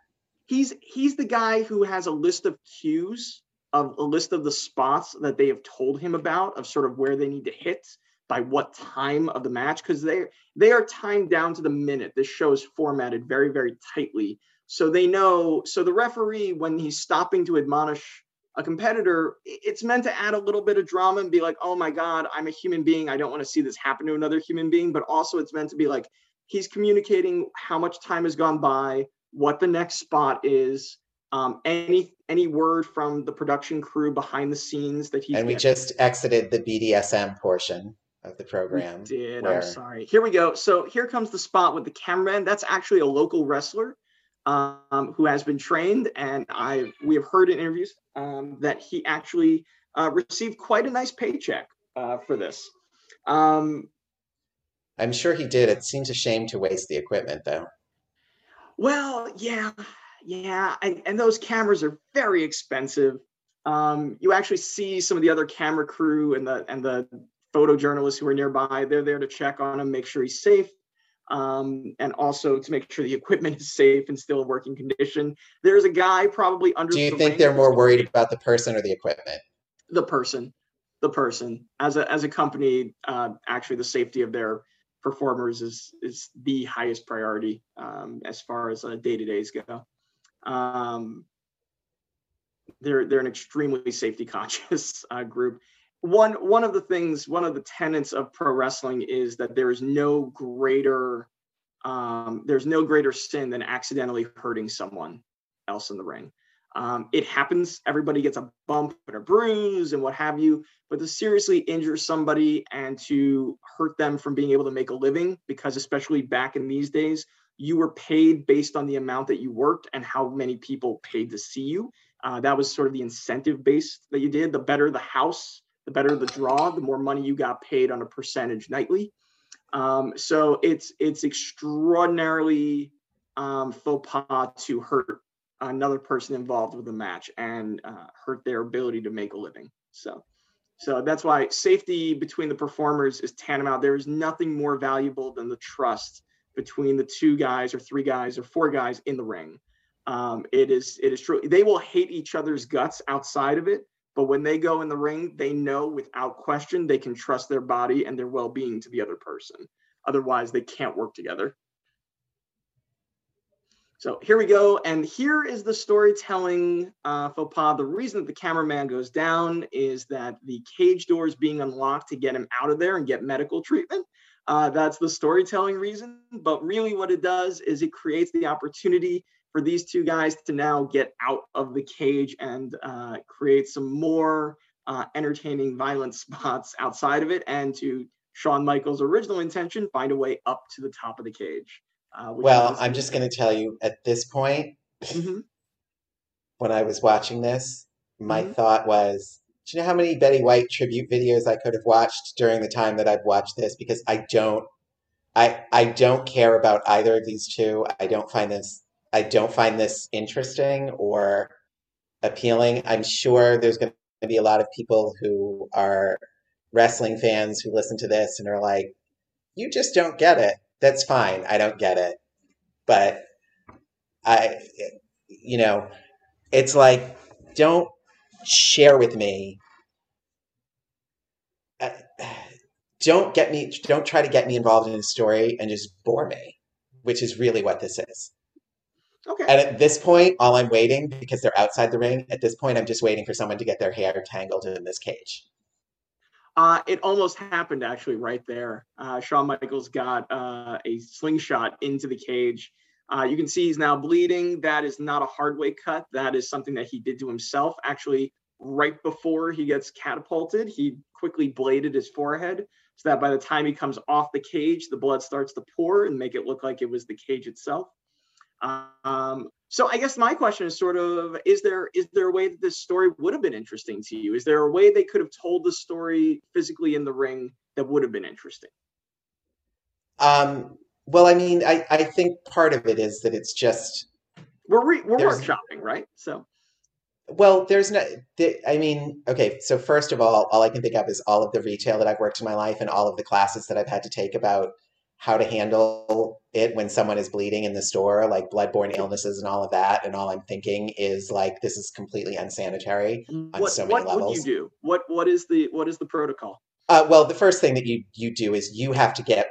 He's he's the guy who has a list of cues of a list of the spots that they have told him about of sort of where they need to hit by what time of the match because they they are timed down to the minute. This show is formatted very very tightly, so they know. So the referee, when he's stopping to admonish a competitor, it's meant to add a little bit of drama and be like, oh my God, I'm a human being. I don't want to see this happen to another human being. But also, it's meant to be like, he's communicating how much time has gone by, what the next spot is, um, any any word from the production crew behind the scenes that he's and we getting. just exited the BDSM portion of the program. We did where... I'm sorry. Here we go. So here comes the spot with the cameraman. That's actually a local wrestler um, who has been trained, and I we have heard in interviews um, that he actually uh, received quite a nice paycheck uh, for this. Um, I'm sure he did. It seems a shame to waste the equipment, though. Well, yeah, yeah, and, and those cameras are very expensive. Um, you actually see some of the other camera crew and the and the photojournalists who are nearby. They're there to check on him, make sure he's safe um, and also to make sure the equipment is safe and still in working condition. There's a guy probably under. Do you the think they're more worried about the person or the equipment? The person, the person. As a as a company, uh, actually, the safety of their performers is is the highest priority um, as far as uh, day to days go. Um, they're they're an extremely safety conscious uh, group one one of the things one of the tenets of pro wrestling is that there is no greater um, there's no greater sin than accidentally hurting someone else in the ring um, it happens everybody gets a bump and a bruise and what have you but to seriously injure somebody and to hurt them from being able to make a living because especially back in these days you were paid based on the amount that you worked and how many people paid to see you. Uh, that was sort of the incentive base that you did. The better the house, the better the draw, the more money you got paid on a percentage nightly. Um, so it's it's extraordinarily um, faux pas to hurt another person involved with the match and uh, hurt their ability to make a living. So, so that's why safety between the performers is tantamount. There is nothing more valuable than the trust between the two guys or three guys or four guys in the ring. Um, it is it is true. They will hate each other's guts outside of it, but when they go in the ring, they know without question they can trust their body and their well-being to the other person. Otherwise, they can't work together. So here we go. And here is the storytelling uh, faux pas. The reason that the cameraman goes down is that the cage door is being unlocked to get him out of there and get medical treatment. Uh, that's the storytelling reason. But really, what it does is it creates the opportunity for these two guys to now get out of the cage and uh, create some more uh, entertaining violent spots outside of it and to Shawn Michaels' original intention, find a way up to the top of the cage. Uh, well, I'm just going to tell you at this point, mm-hmm. when I was watching this, my mm-hmm. thought was, do you know how many Betty White tribute videos I could have watched during the time that I've watched this? Because I don't, I I don't care about either of these two. I don't find this, I don't find this interesting or appealing. I'm sure there's going to be a lot of people who are wrestling fans who listen to this and are like, you just don't get it that's fine. I don't get it. But I, you know, it's like, don't share with me. Uh, don't get me, don't try to get me involved in a story and just bore me, which is really what this is. Okay. And at this point, all I'm waiting, because they're outside the ring, at this point, I'm just waiting for someone to get their hair tangled in this cage. Uh, it almost happened actually right there. Uh, Shawn Michaels got uh, a slingshot into the cage. Uh, you can see he's now bleeding. That is not a hard way cut. That is something that he did to himself. Actually, right before he gets catapulted, he quickly bladed his forehead so that by the time he comes off the cage, the blood starts to pour and make it look like it was the cage itself. Um, so I guess my question is sort of is there is there a way that this story would have been interesting to you? Is there a way they could have told the story physically in the ring that would have been interesting? Um, well, I mean, I, I think part of it is that it's just we're re- we're workshopping, right? So well, there's no. I mean, okay. So first of all, all I can think of is all of the retail that I've worked in my life and all of the classes that I've had to take about how to handle it when someone is bleeding in the store, like bloodborne illnesses and all of that. And all I'm thinking is like this is completely unsanitary on what, so many what levels. What would you do? What what is the what is the protocol? Uh, well, the first thing that you you do is you have to get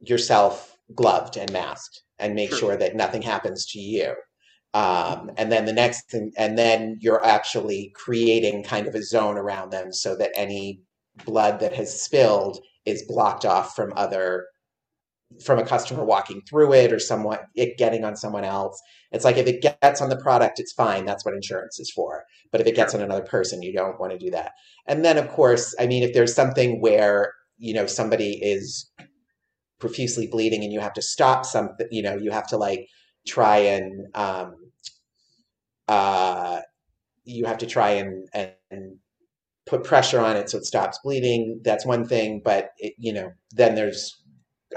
yourself gloved and masked and make sure, sure that nothing happens to you. Um, and then the next thing, and then you're actually creating kind of a zone around them so that any blood that has spilled is blocked off from other from a customer walking through it or someone it getting on someone else. It's like if it gets on the product, it's fine. That's what insurance is for. But if it gets on another person, you don't want to do that. And then of course, I mean, if there's something where, you know, somebody is profusely bleeding and you have to stop something, you know, you have to like try and um uh you have to try and and put pressure on it so it stops bleeding. That's one thing, but it, you know, then there's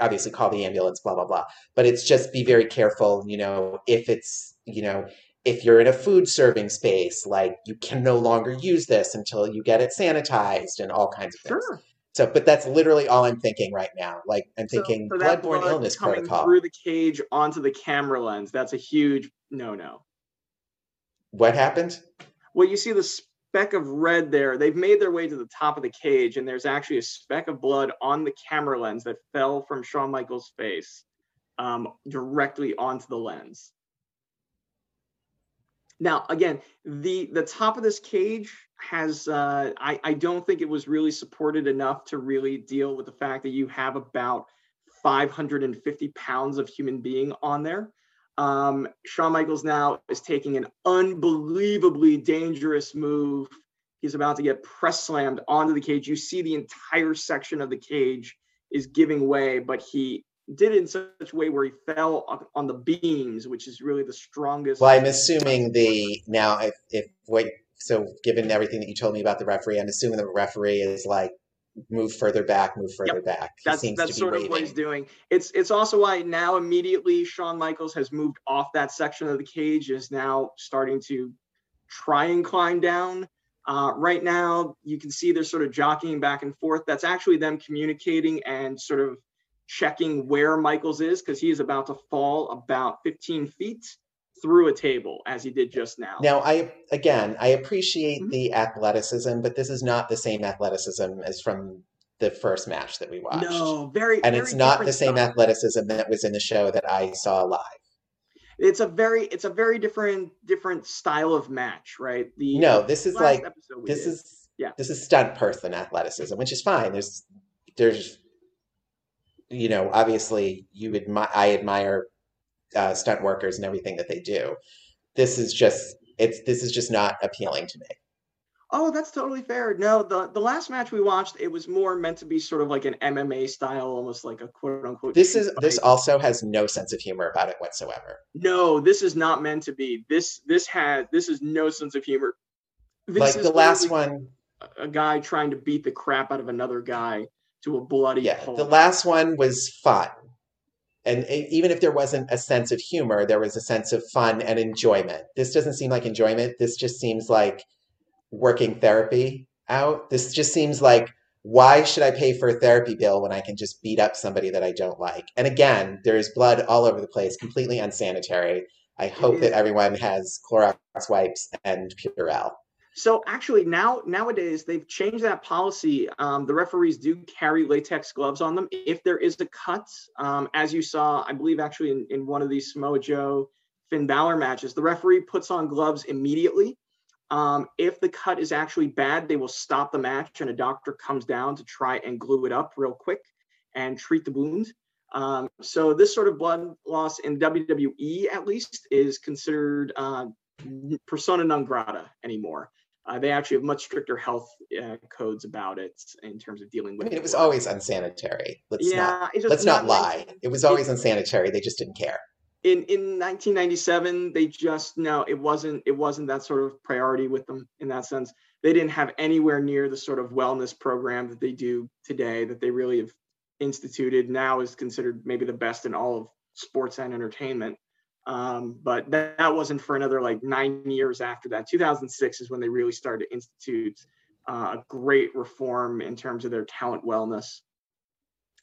obviously call the ambulance, blah, blah, blah. But it's just be very careful, you know, if it's, you know, if you're in a food serving space, like you can no longer use this until you get it sanitized and all kinds of things. Sure. So, but that's literally all I'm thinking right now. Like I'm thinking so, so bloodborne blood illness coming protocol through the cage onto the camera lens. That's a huge no-no. What happened? Well, you see the speck of red there. They've made their way to the top of the cage, and there's actually a speck of blood on the camera lens that fell from Shawn Michaels' face um, directly onto the lens. Now, again, the the top of this cage has uh, I, I don't think it was really supported enough to really deal with the fact that you have about 550 pounds of human being on there. Um, Shawn Michaels now is taking an unbelievably dangerous move. He's about to get press slammed onto the cage. You see the entire section of the cage is giving way, but he did it in such a way where he fell on the beams, which is really the strongest. Well, I'm assuming the now if if what so given everything that you told me about the referee, I'm assuming the referee is like move further back, move further yep. back. He that's that's sort waving. of what he's doing. It's it's also why now immediately Shawn Michaels has moved off that section of the cage, is now starting to try and climb down. Uh, right now, you can see they're sort of jockeying back and forth. That's actually them communicating and sort of checking where Michaels is because he is about to fall about 15 feet through a table as he did just now. Now, I again, I appreciate mm-hmm. the athleticism, but this is not the same athleticism as from the first match that we watched. No, very, and very it's not the same athleticism that was in the show that I saw live. It's a very, it's a very different, different style of match, right? The no, this is like this did. is yeah, this is stunt person athleticism, which is fine. There's, there's, you know, obviously you admire, I admire uh, stunt workers and everything that they do. This is just it's this is just not appealing to me. Oh, that's totally fair. No, the the last match we watched, it was more meant to be sort of like an MMA style, almost like a quote unquote. This is this also has no sense of humor about it whatsoever. No, this is not meant to be. This this had this is no sense of humor. This like the last one, a guy trying to beat the crap out of another guy to a bloody. Yeah, pulp. the last one was fun and even if there wasn't a sense of humor there was a sense of fun and enjoyment. This doesn't seem like enjoyment. This just seems like working therapy out. This just seems like why should i pay for a therapy bill when i can just beat up somebody that i don't like? And again there's blood all over the place completely unsanitary. I hope that everyone has clorox wipes and purell so actually, now nowadays they've changed that policy. Um, the referees do carry latex gloves on them if there is a cut. Um, as you saw, I believe actually in, in one of these Samoa Joe Finn Balor matches, the referee puts on gloves immediately. Um, if the cut is actually bad, they will stop the match and a doctor comes down to try and glue it up real quick and treat the wound. Um, so this sort of blood loss in WWE, at least, is considered uh, persona non grata anymore. Uh, they actually have much stricter health uh, codes about it in terms of dealing with. I mean, it was always unsanitary. Let's yeah, not let's not, lie. Like, it was always it, unsanitary. They just didn't care. In in 1997, they just no, it wasn't it wasn't that sort of priority with them in that sense. They didn't have anywhere near the sort of wellness program that they do today that they really have instituted. Now is considered maybe the best in all of sports and entertainment. Um, but that, that, wasn't for another like nine years after that. 2006 is when they really started to institute uh, a great reform in terms of their talent wellness.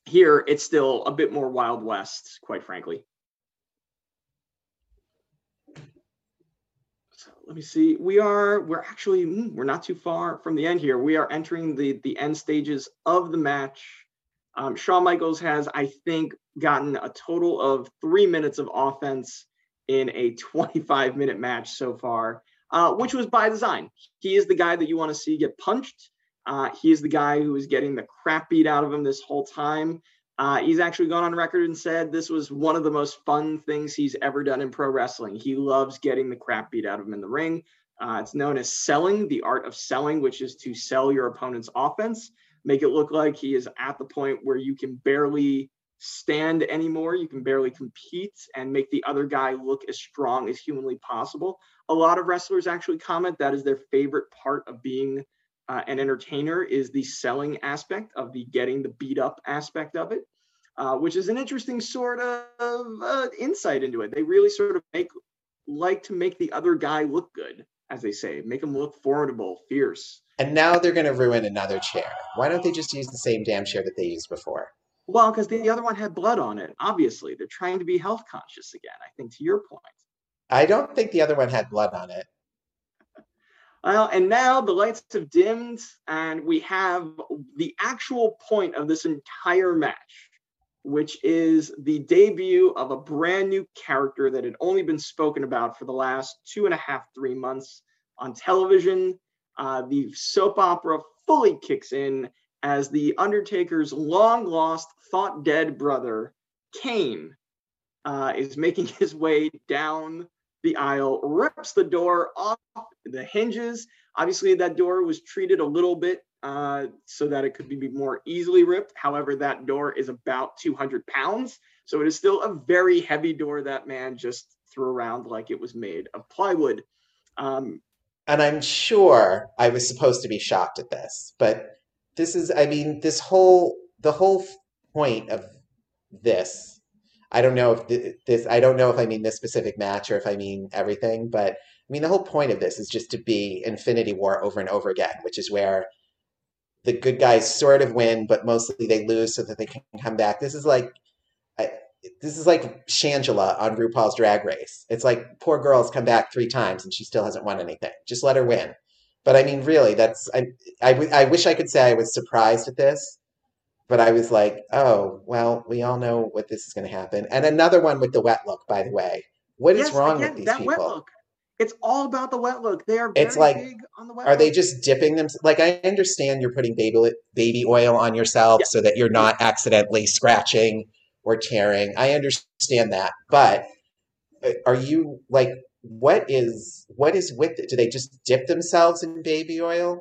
Here, it's still a bit more Wild West, quite frankly. So let me see. We are we're actually hmm, we're not too far from the end here. We are entering the the end stages of the match. Um, Shawn Michaels has, I think, gotten a total of three minutes of offense in a 25 minute match so far, uh, which was by design. He is the guy that you want to see get punched. Uh, he is the guy who is getting the crap beat out of him this whole time. Uh, he's actually gone on record and said this was one of the most fun things he's ever done in pro wrestling. He loves getting the crap beat out of him in the ring. Uh, it's known as selling, the art of selling, which is to sell your opponent's offense, make it look like he is at the point where you can barely stand anymore. You can barely compete and make the other guy look as strong as humanly possible. A lot of wrestlers actually comment that is their favorite part of being uh, an entertainer is the selling aspect of the getting the beat up aspect of it, uh, which is an interesting sort of uh, insight into it. They really sort of make like to make the other guy look good, as they say, make him look formidable, fierce. And now they're going to ruin another chair. Why don't they just use the same damn chair that they used before? Well, because the other one had blood on it. Obviously, they're trying to be health conscious again. I think to your point. I don't think the other one had blood on it. Well, and now the lights have dimmed, and we have the actual point of this entire match, which is the debut of a brand new character that had only been spoken about for the last two and a half, three months on television. Uh, the soap opera fully kicks in as the Undertaker's long lost thought dead brother, Kane, uh, is making his way down the aisle, rips the door off the hinges. Obviously, that door was treated a little bit uh, so that it could be more easily ripped. However, that door is about 200 pounds, so it is still a very heavy door that man just threw around like it was made of plywood. Um, and I'm sure I was supposed to be shocked at this, but this is, I mean, this whole, the whole point of this, I don't know if this, I don't know if I mean this specific match or if I mean everything, but I mean, the whole point of this is just to be Infinity War over and over again, which is where the good guys sort of win, but mostly they lose so that they can come back. This is like, I, this is like Shangela on RuPaul's Drag Race. It's like poor girl's come back three times and she still hasn't won anything. Just let her win. But I mean, really, that's I, I, I wish I could say I was surprised at this, but I was like, oh, well, we all know what this is going to happen. And another one with the wet look, by the way. What is yes, wrong again, with these that people? Wet look. It's all about the wet look. They are It's like, big on the wet Are they just dipping them? Like I understand you're putting baby baby oil on yourself so that you're not accidentally scratching or tearing. I understand that, but uh, are you like what is what is with it? Do they just dip themselves in baby oil?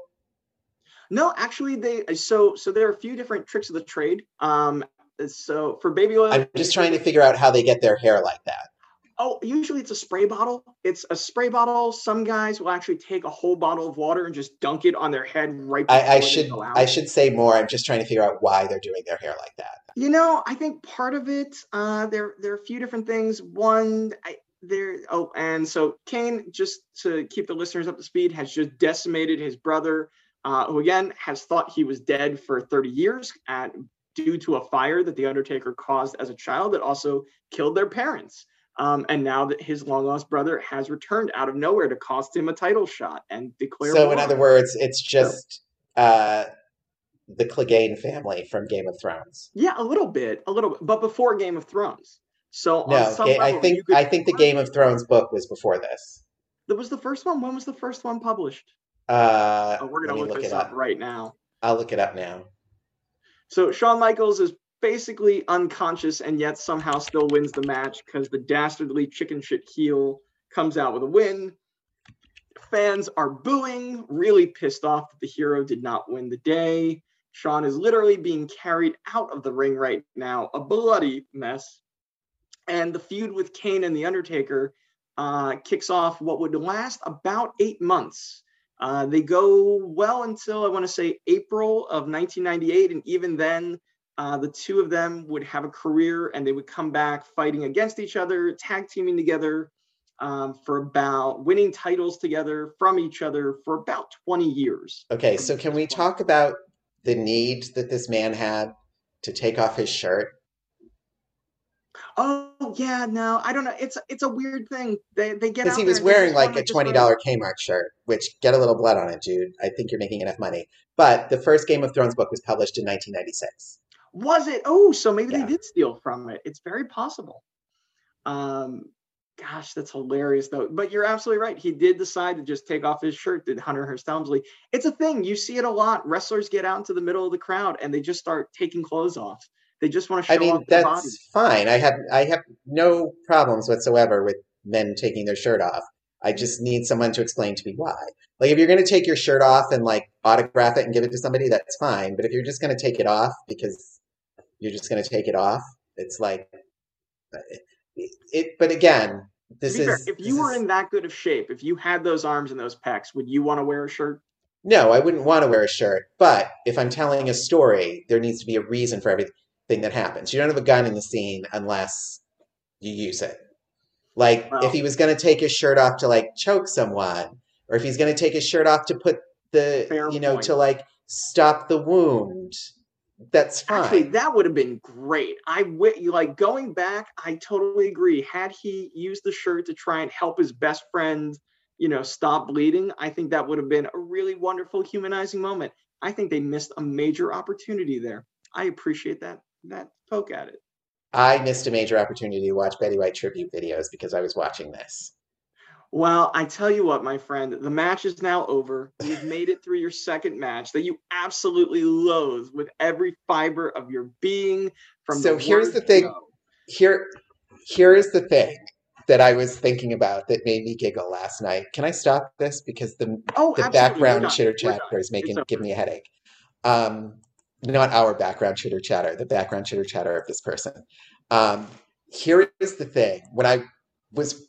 No, actually, they so so there are a few different tricks of the trade. Um, so for baby oil, I'm just trying to figure out how they get their hair like that. Oh, usually it's a spray bottle. It's a spray bottle. Some guys will actually take a whole bottle of water and just dunk it on their head right before I, I they should go out. I should say more. I'm just trying to figure out why they're doing their hair like that. You know, I think part of it, uh, there there are a few different things. One, I, there. Oh, and so Kane, just to keep the listeners up to speed, has just decimated his brother, uh, who again has thought he was dead for 30 years at, due to a fire that the Undertaker caused as a child that also killed their parents. Um, and now that his long lost brother has returned out of nowhere to cost him a title shot and declare. So war in other words, it's just uh, the Clegane family from Game of Thrones. yeah, a little bit, a little bit, but before Game of Thrones. So on No, Ga- I think could I think the Game of Thrones book was before this. That was the first one. When was the first one published? Uh, Oh, we're gonna look, look this it up. up. right now. I'll look it up now. So Shawn Michaels is basically unconscious and yet somehow still wins the match because the dastardly chicken shit heel comes out with a win. Fans are booing, really pissed off that the hero did not win the day. Shawn is literally being carried out of the ring right now, a bloody mess. And the feud with Kane and The Undertaker uh, kicks off what would last about eight months. Uh, they go well until I want to say April of 1998, and even then, uh, the two of them would have a career and they would come back fighting against each other, tag teaming together um, for about winning titles together from each other for about 20 years. Okay, so can we talk about the need that this man had to take off his shirt? Oh yeah, no, I don't know. It's it's a weird thing. They they get Because he was wearing like a twenty dollar Kmart shirt, which get a little blood on it, dude. I think you're making enough money. But the first Game of Thrones book was published in 1996. Was it? Oh, so maybe Yeah. they did steal from it. It's very possible. Um, gosh, that's hilarious though. But you're absolutely right. He did decide to just take off his shirt. Did Hunter Hearst Helmsley? It's a thing. You see it a lot. Wrestlers get out into the middle of the crowd and they just start taking clothes off. They just want to show I mean, that's fine. I have I have no problems whatsoever with men taking their shirt off. I just need someone to explain to me why. Like if you're going to take your shirt off and like autograph it and give it to somebody, that's fine. But if you're just going to take it off because you're just going to take it off, it's like it. it but again, this be fair, is if you were is- in that good of shape, if you had those arms and those pecs, would you want to wear a shirt? No, I wouldn't want to wear a shirt. But if I'm telling a story, there needs to be a reason for everything that happens. You don't have a gun in the scene unless you use it. Like Well- if he was going to take his shirt off to like choke someone, or if he's going to take his shirt off to put the Fair you know point. to like stop the wound, that's fine. Actually, that would have been great. I like going back. I totally agree. Had he used the shirt to try and help his best friend, you know, stop bleeding, I think that would have been a really wonderful, humanizing moment. I think they missed a major opportunity there. I appreciate that that poke at it. I missed a major opportunity to watch Betty White tribute videos because I was watching this. Well, I tell you what, my friend, the match is now over. You've made it through your second match that you absolutely loathe with every fiber of your being. From So the here's the thing. go. Here here is the thing that I was thinking about that made me giggle last night. Can I stop this because the Oh, the absolutely. Background chitter chatter is making give me a headache. Um, not our background chitter chatter, the background chitter chatter of this person. Um, here is the thing. When I was,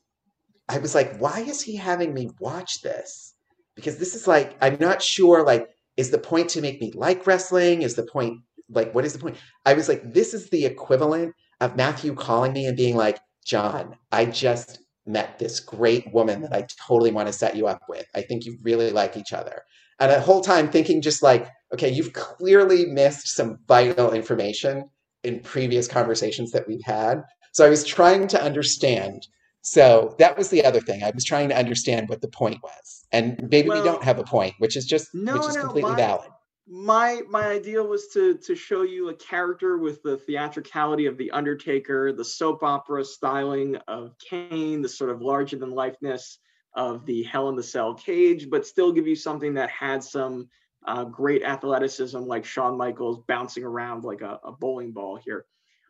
I was like, why is he having me watch this? Because this is like, I'm not sure. Like, is the point to make me like wrestling? Is the point like what is the point? I was like, this is the equivalent of Matthew calling me and being like, John, I just met this great woman that I totally want to set you up with. I think you really like each other. And the whole time thinking just like, okay, you've clearly missed some vital information in previous conversations that we've had. So I was trying to understand. So that was the other thing. I was trying to understand what the point was. And maybe well, we don't have a point, which is just no, which is no, completely my, valid my my idea was to to show you a character with the theatricality of the Undertaker, the soap opera styling of Kane, the sort of larger than lifeness of the Hell in the Cell cage, but still give you something that had some uh, great athleticism, like Shawn Michaels bouncing around like a, a bowling ball here,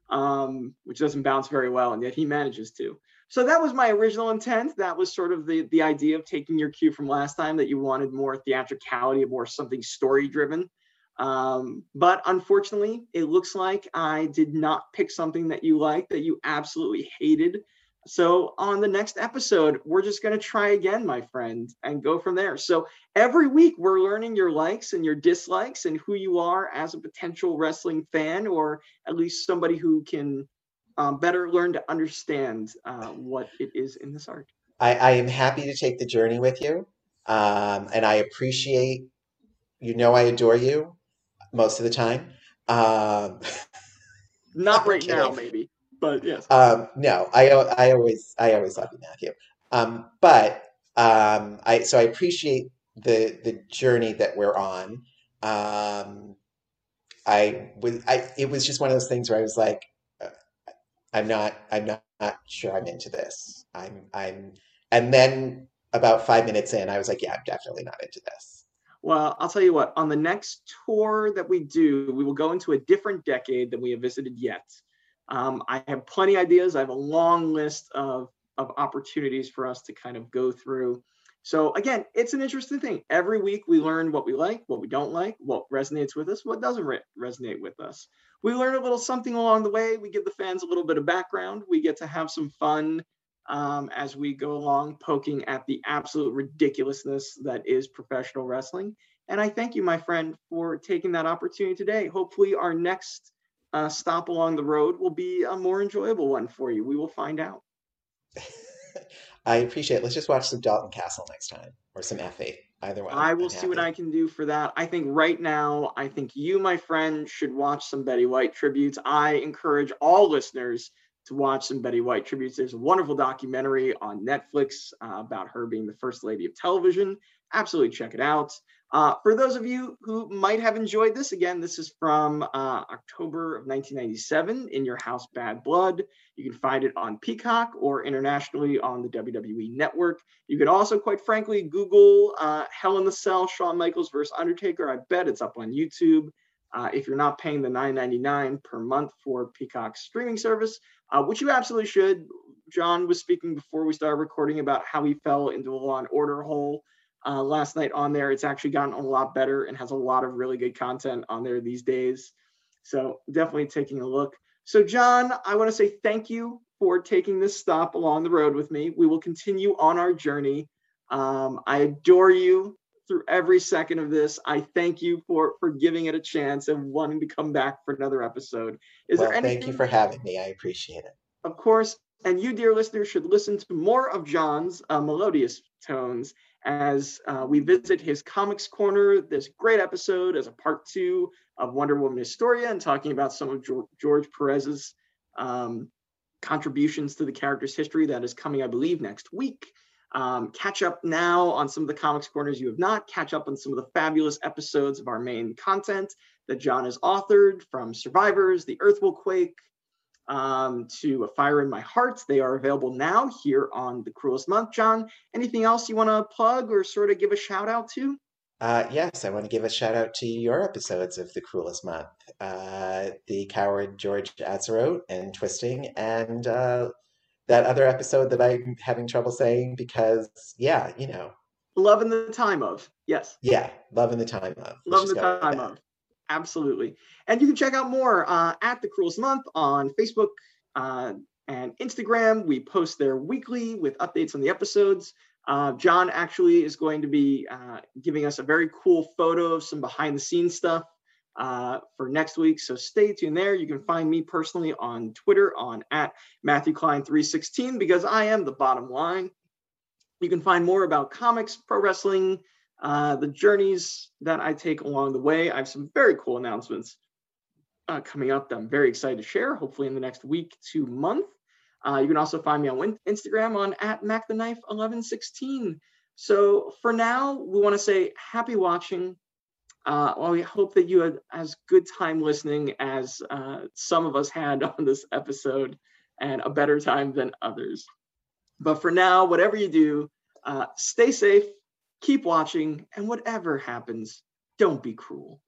um, which doesn't bounce very well, and yet he manages to. So that was my original intent. That was sort of the the idea of taking your cue from last time that you wanted more theatricality, more something story driven. Um, but unfortunately, it looks like I did not pick something that you like that you absolutely hated. So on the next episode, we're just going to try again, my friend, and go from there. So every week, we're learning your likes and your dislikes and who you are as a potential wrestling fan, or at least somebody who can um, better learn to understand uh, what it is in this art. I, I, am happy to take the journey with you. Um, and I appreciate, you know, I adore you most of the time. Um, Not right now, maybe, but yes. Um, no, I, I always, I always love you, Matthew. Um, but um, I, so I appreciate the the journey that we're on. Um, I was, I, it was just one of those things where I was like, I'm not I'm not, not sure I'm into this. I'm I'm and then about five minutes in, I was like, yeah, I'm definitely not into this. Well, I'll tell you what, on the next tour that we do, we will go into a different decade than we have visited yet. Um, I have plenty of ideas. I have a long list of, of opportunities for us to kind of go through. So again, it's an interesting thing. Every week we learn what we like, what we don't like, what resonates with us, what doesn't re- resonate with us. We learn a little something along the way. We give the fans a little bit of background. We get to have some fun um, as we go along, poking at the absolute ridiculousness that is professional wrestling. And I thank you, my friend, for taking that opportunity today. Hopefully, our next uh, stop along the road will be a more enjoyable one for you. We will find out. I appreciate it. Let's just watch some Dalton Castle next time or some Effy. Either way. I will I'm see happy. what I can do for that. I think right now, I think you, my friend, should watch some Betty White tributes. I encourage all listeners to watch some Betty White tributes. There's a wonderful documentary on Netflix uh, about her being the first lady of television. Absolutely check it out. Uh, for those of you who might have enjoyed this, again, this is from uh, October of 1997 in Your House Badd Blood. You can find it on Peacock or internationally on the WWE Network. You can also, quite frankly, Google uh, Hell in the Cell, Shawn Michaels versus Undertaker. I bet it's up on YouTube. Uh, if you're not paying the $9.99 per month for Peacock's streaming service, uh, which you absolutely should. John was speaking before we started recording about how he fell into a Law and Order hole uh, last night on there. It's actually gotten a lot better and has a lot of really good content on there these days. So definitely taking a look. So, John, I want to say thank you for taking this stop along the road with me. We will continue on our journey. Um, I adore you through every second of this. I thank you for for giving it a chance and wanting to come back for another episode. Is well, there anything? Thank you for having me. I appreciate it. Of course, and you, dear listeners, should listen to more of John's uh, melodious tones as uh, we visit his Comics Corner, this great episode as a part two of Wonder Woman Historia and talking about some of George, Perez's um, contributions to the character's history that is coming, I believe, next week. Um, catch up now on some of the comics corners you have not. Catch up on some of the fabulous episodes of our main content that John has authored from Survivors, The Earth Will Quake, um, to A Fire in My Heart. They are available now here on The Cruelest Month. John, anything else you want to plug or sort of give a shout out to? Uh, yes, I want to give a shout out to your episodes of The Cruelest Month uh, The Coward George Azarote and Twisting, and uh, that other episode that I'm having trouble saying because, yeah, you know. Love in the Time of, yes. Yeah, Love in the Time of. Love in the Time of. Absolutely. And you can check out more uh, at The Cruelest Month on Facebook uh, and Instagram. We post there weekly with updates on the episodes. Uh, John actually is going to be uh, giving us a very cool photo of some behind the scenes stuff uh, for next week. So stay tuned there. You can find me personally on Twitter on at Matthew Klein 316 because I am the bottom line. You can find more about comics, pro wrestling, uh, the journeys that I take along the way. I have some very cool announcements uh, coming up that I'm very excited to share, hopefully in the next week to month. Uh, you can also find me on Instagram on at MacTheKnife1116. So for now, we want to say happy watching. Uh, well, we hope that you had as good time listening as uh, some of us had on this episode and a better time than others. But for now, whatever you do, uh, stay safe, keep watching, and whatever happens, don't be cruel.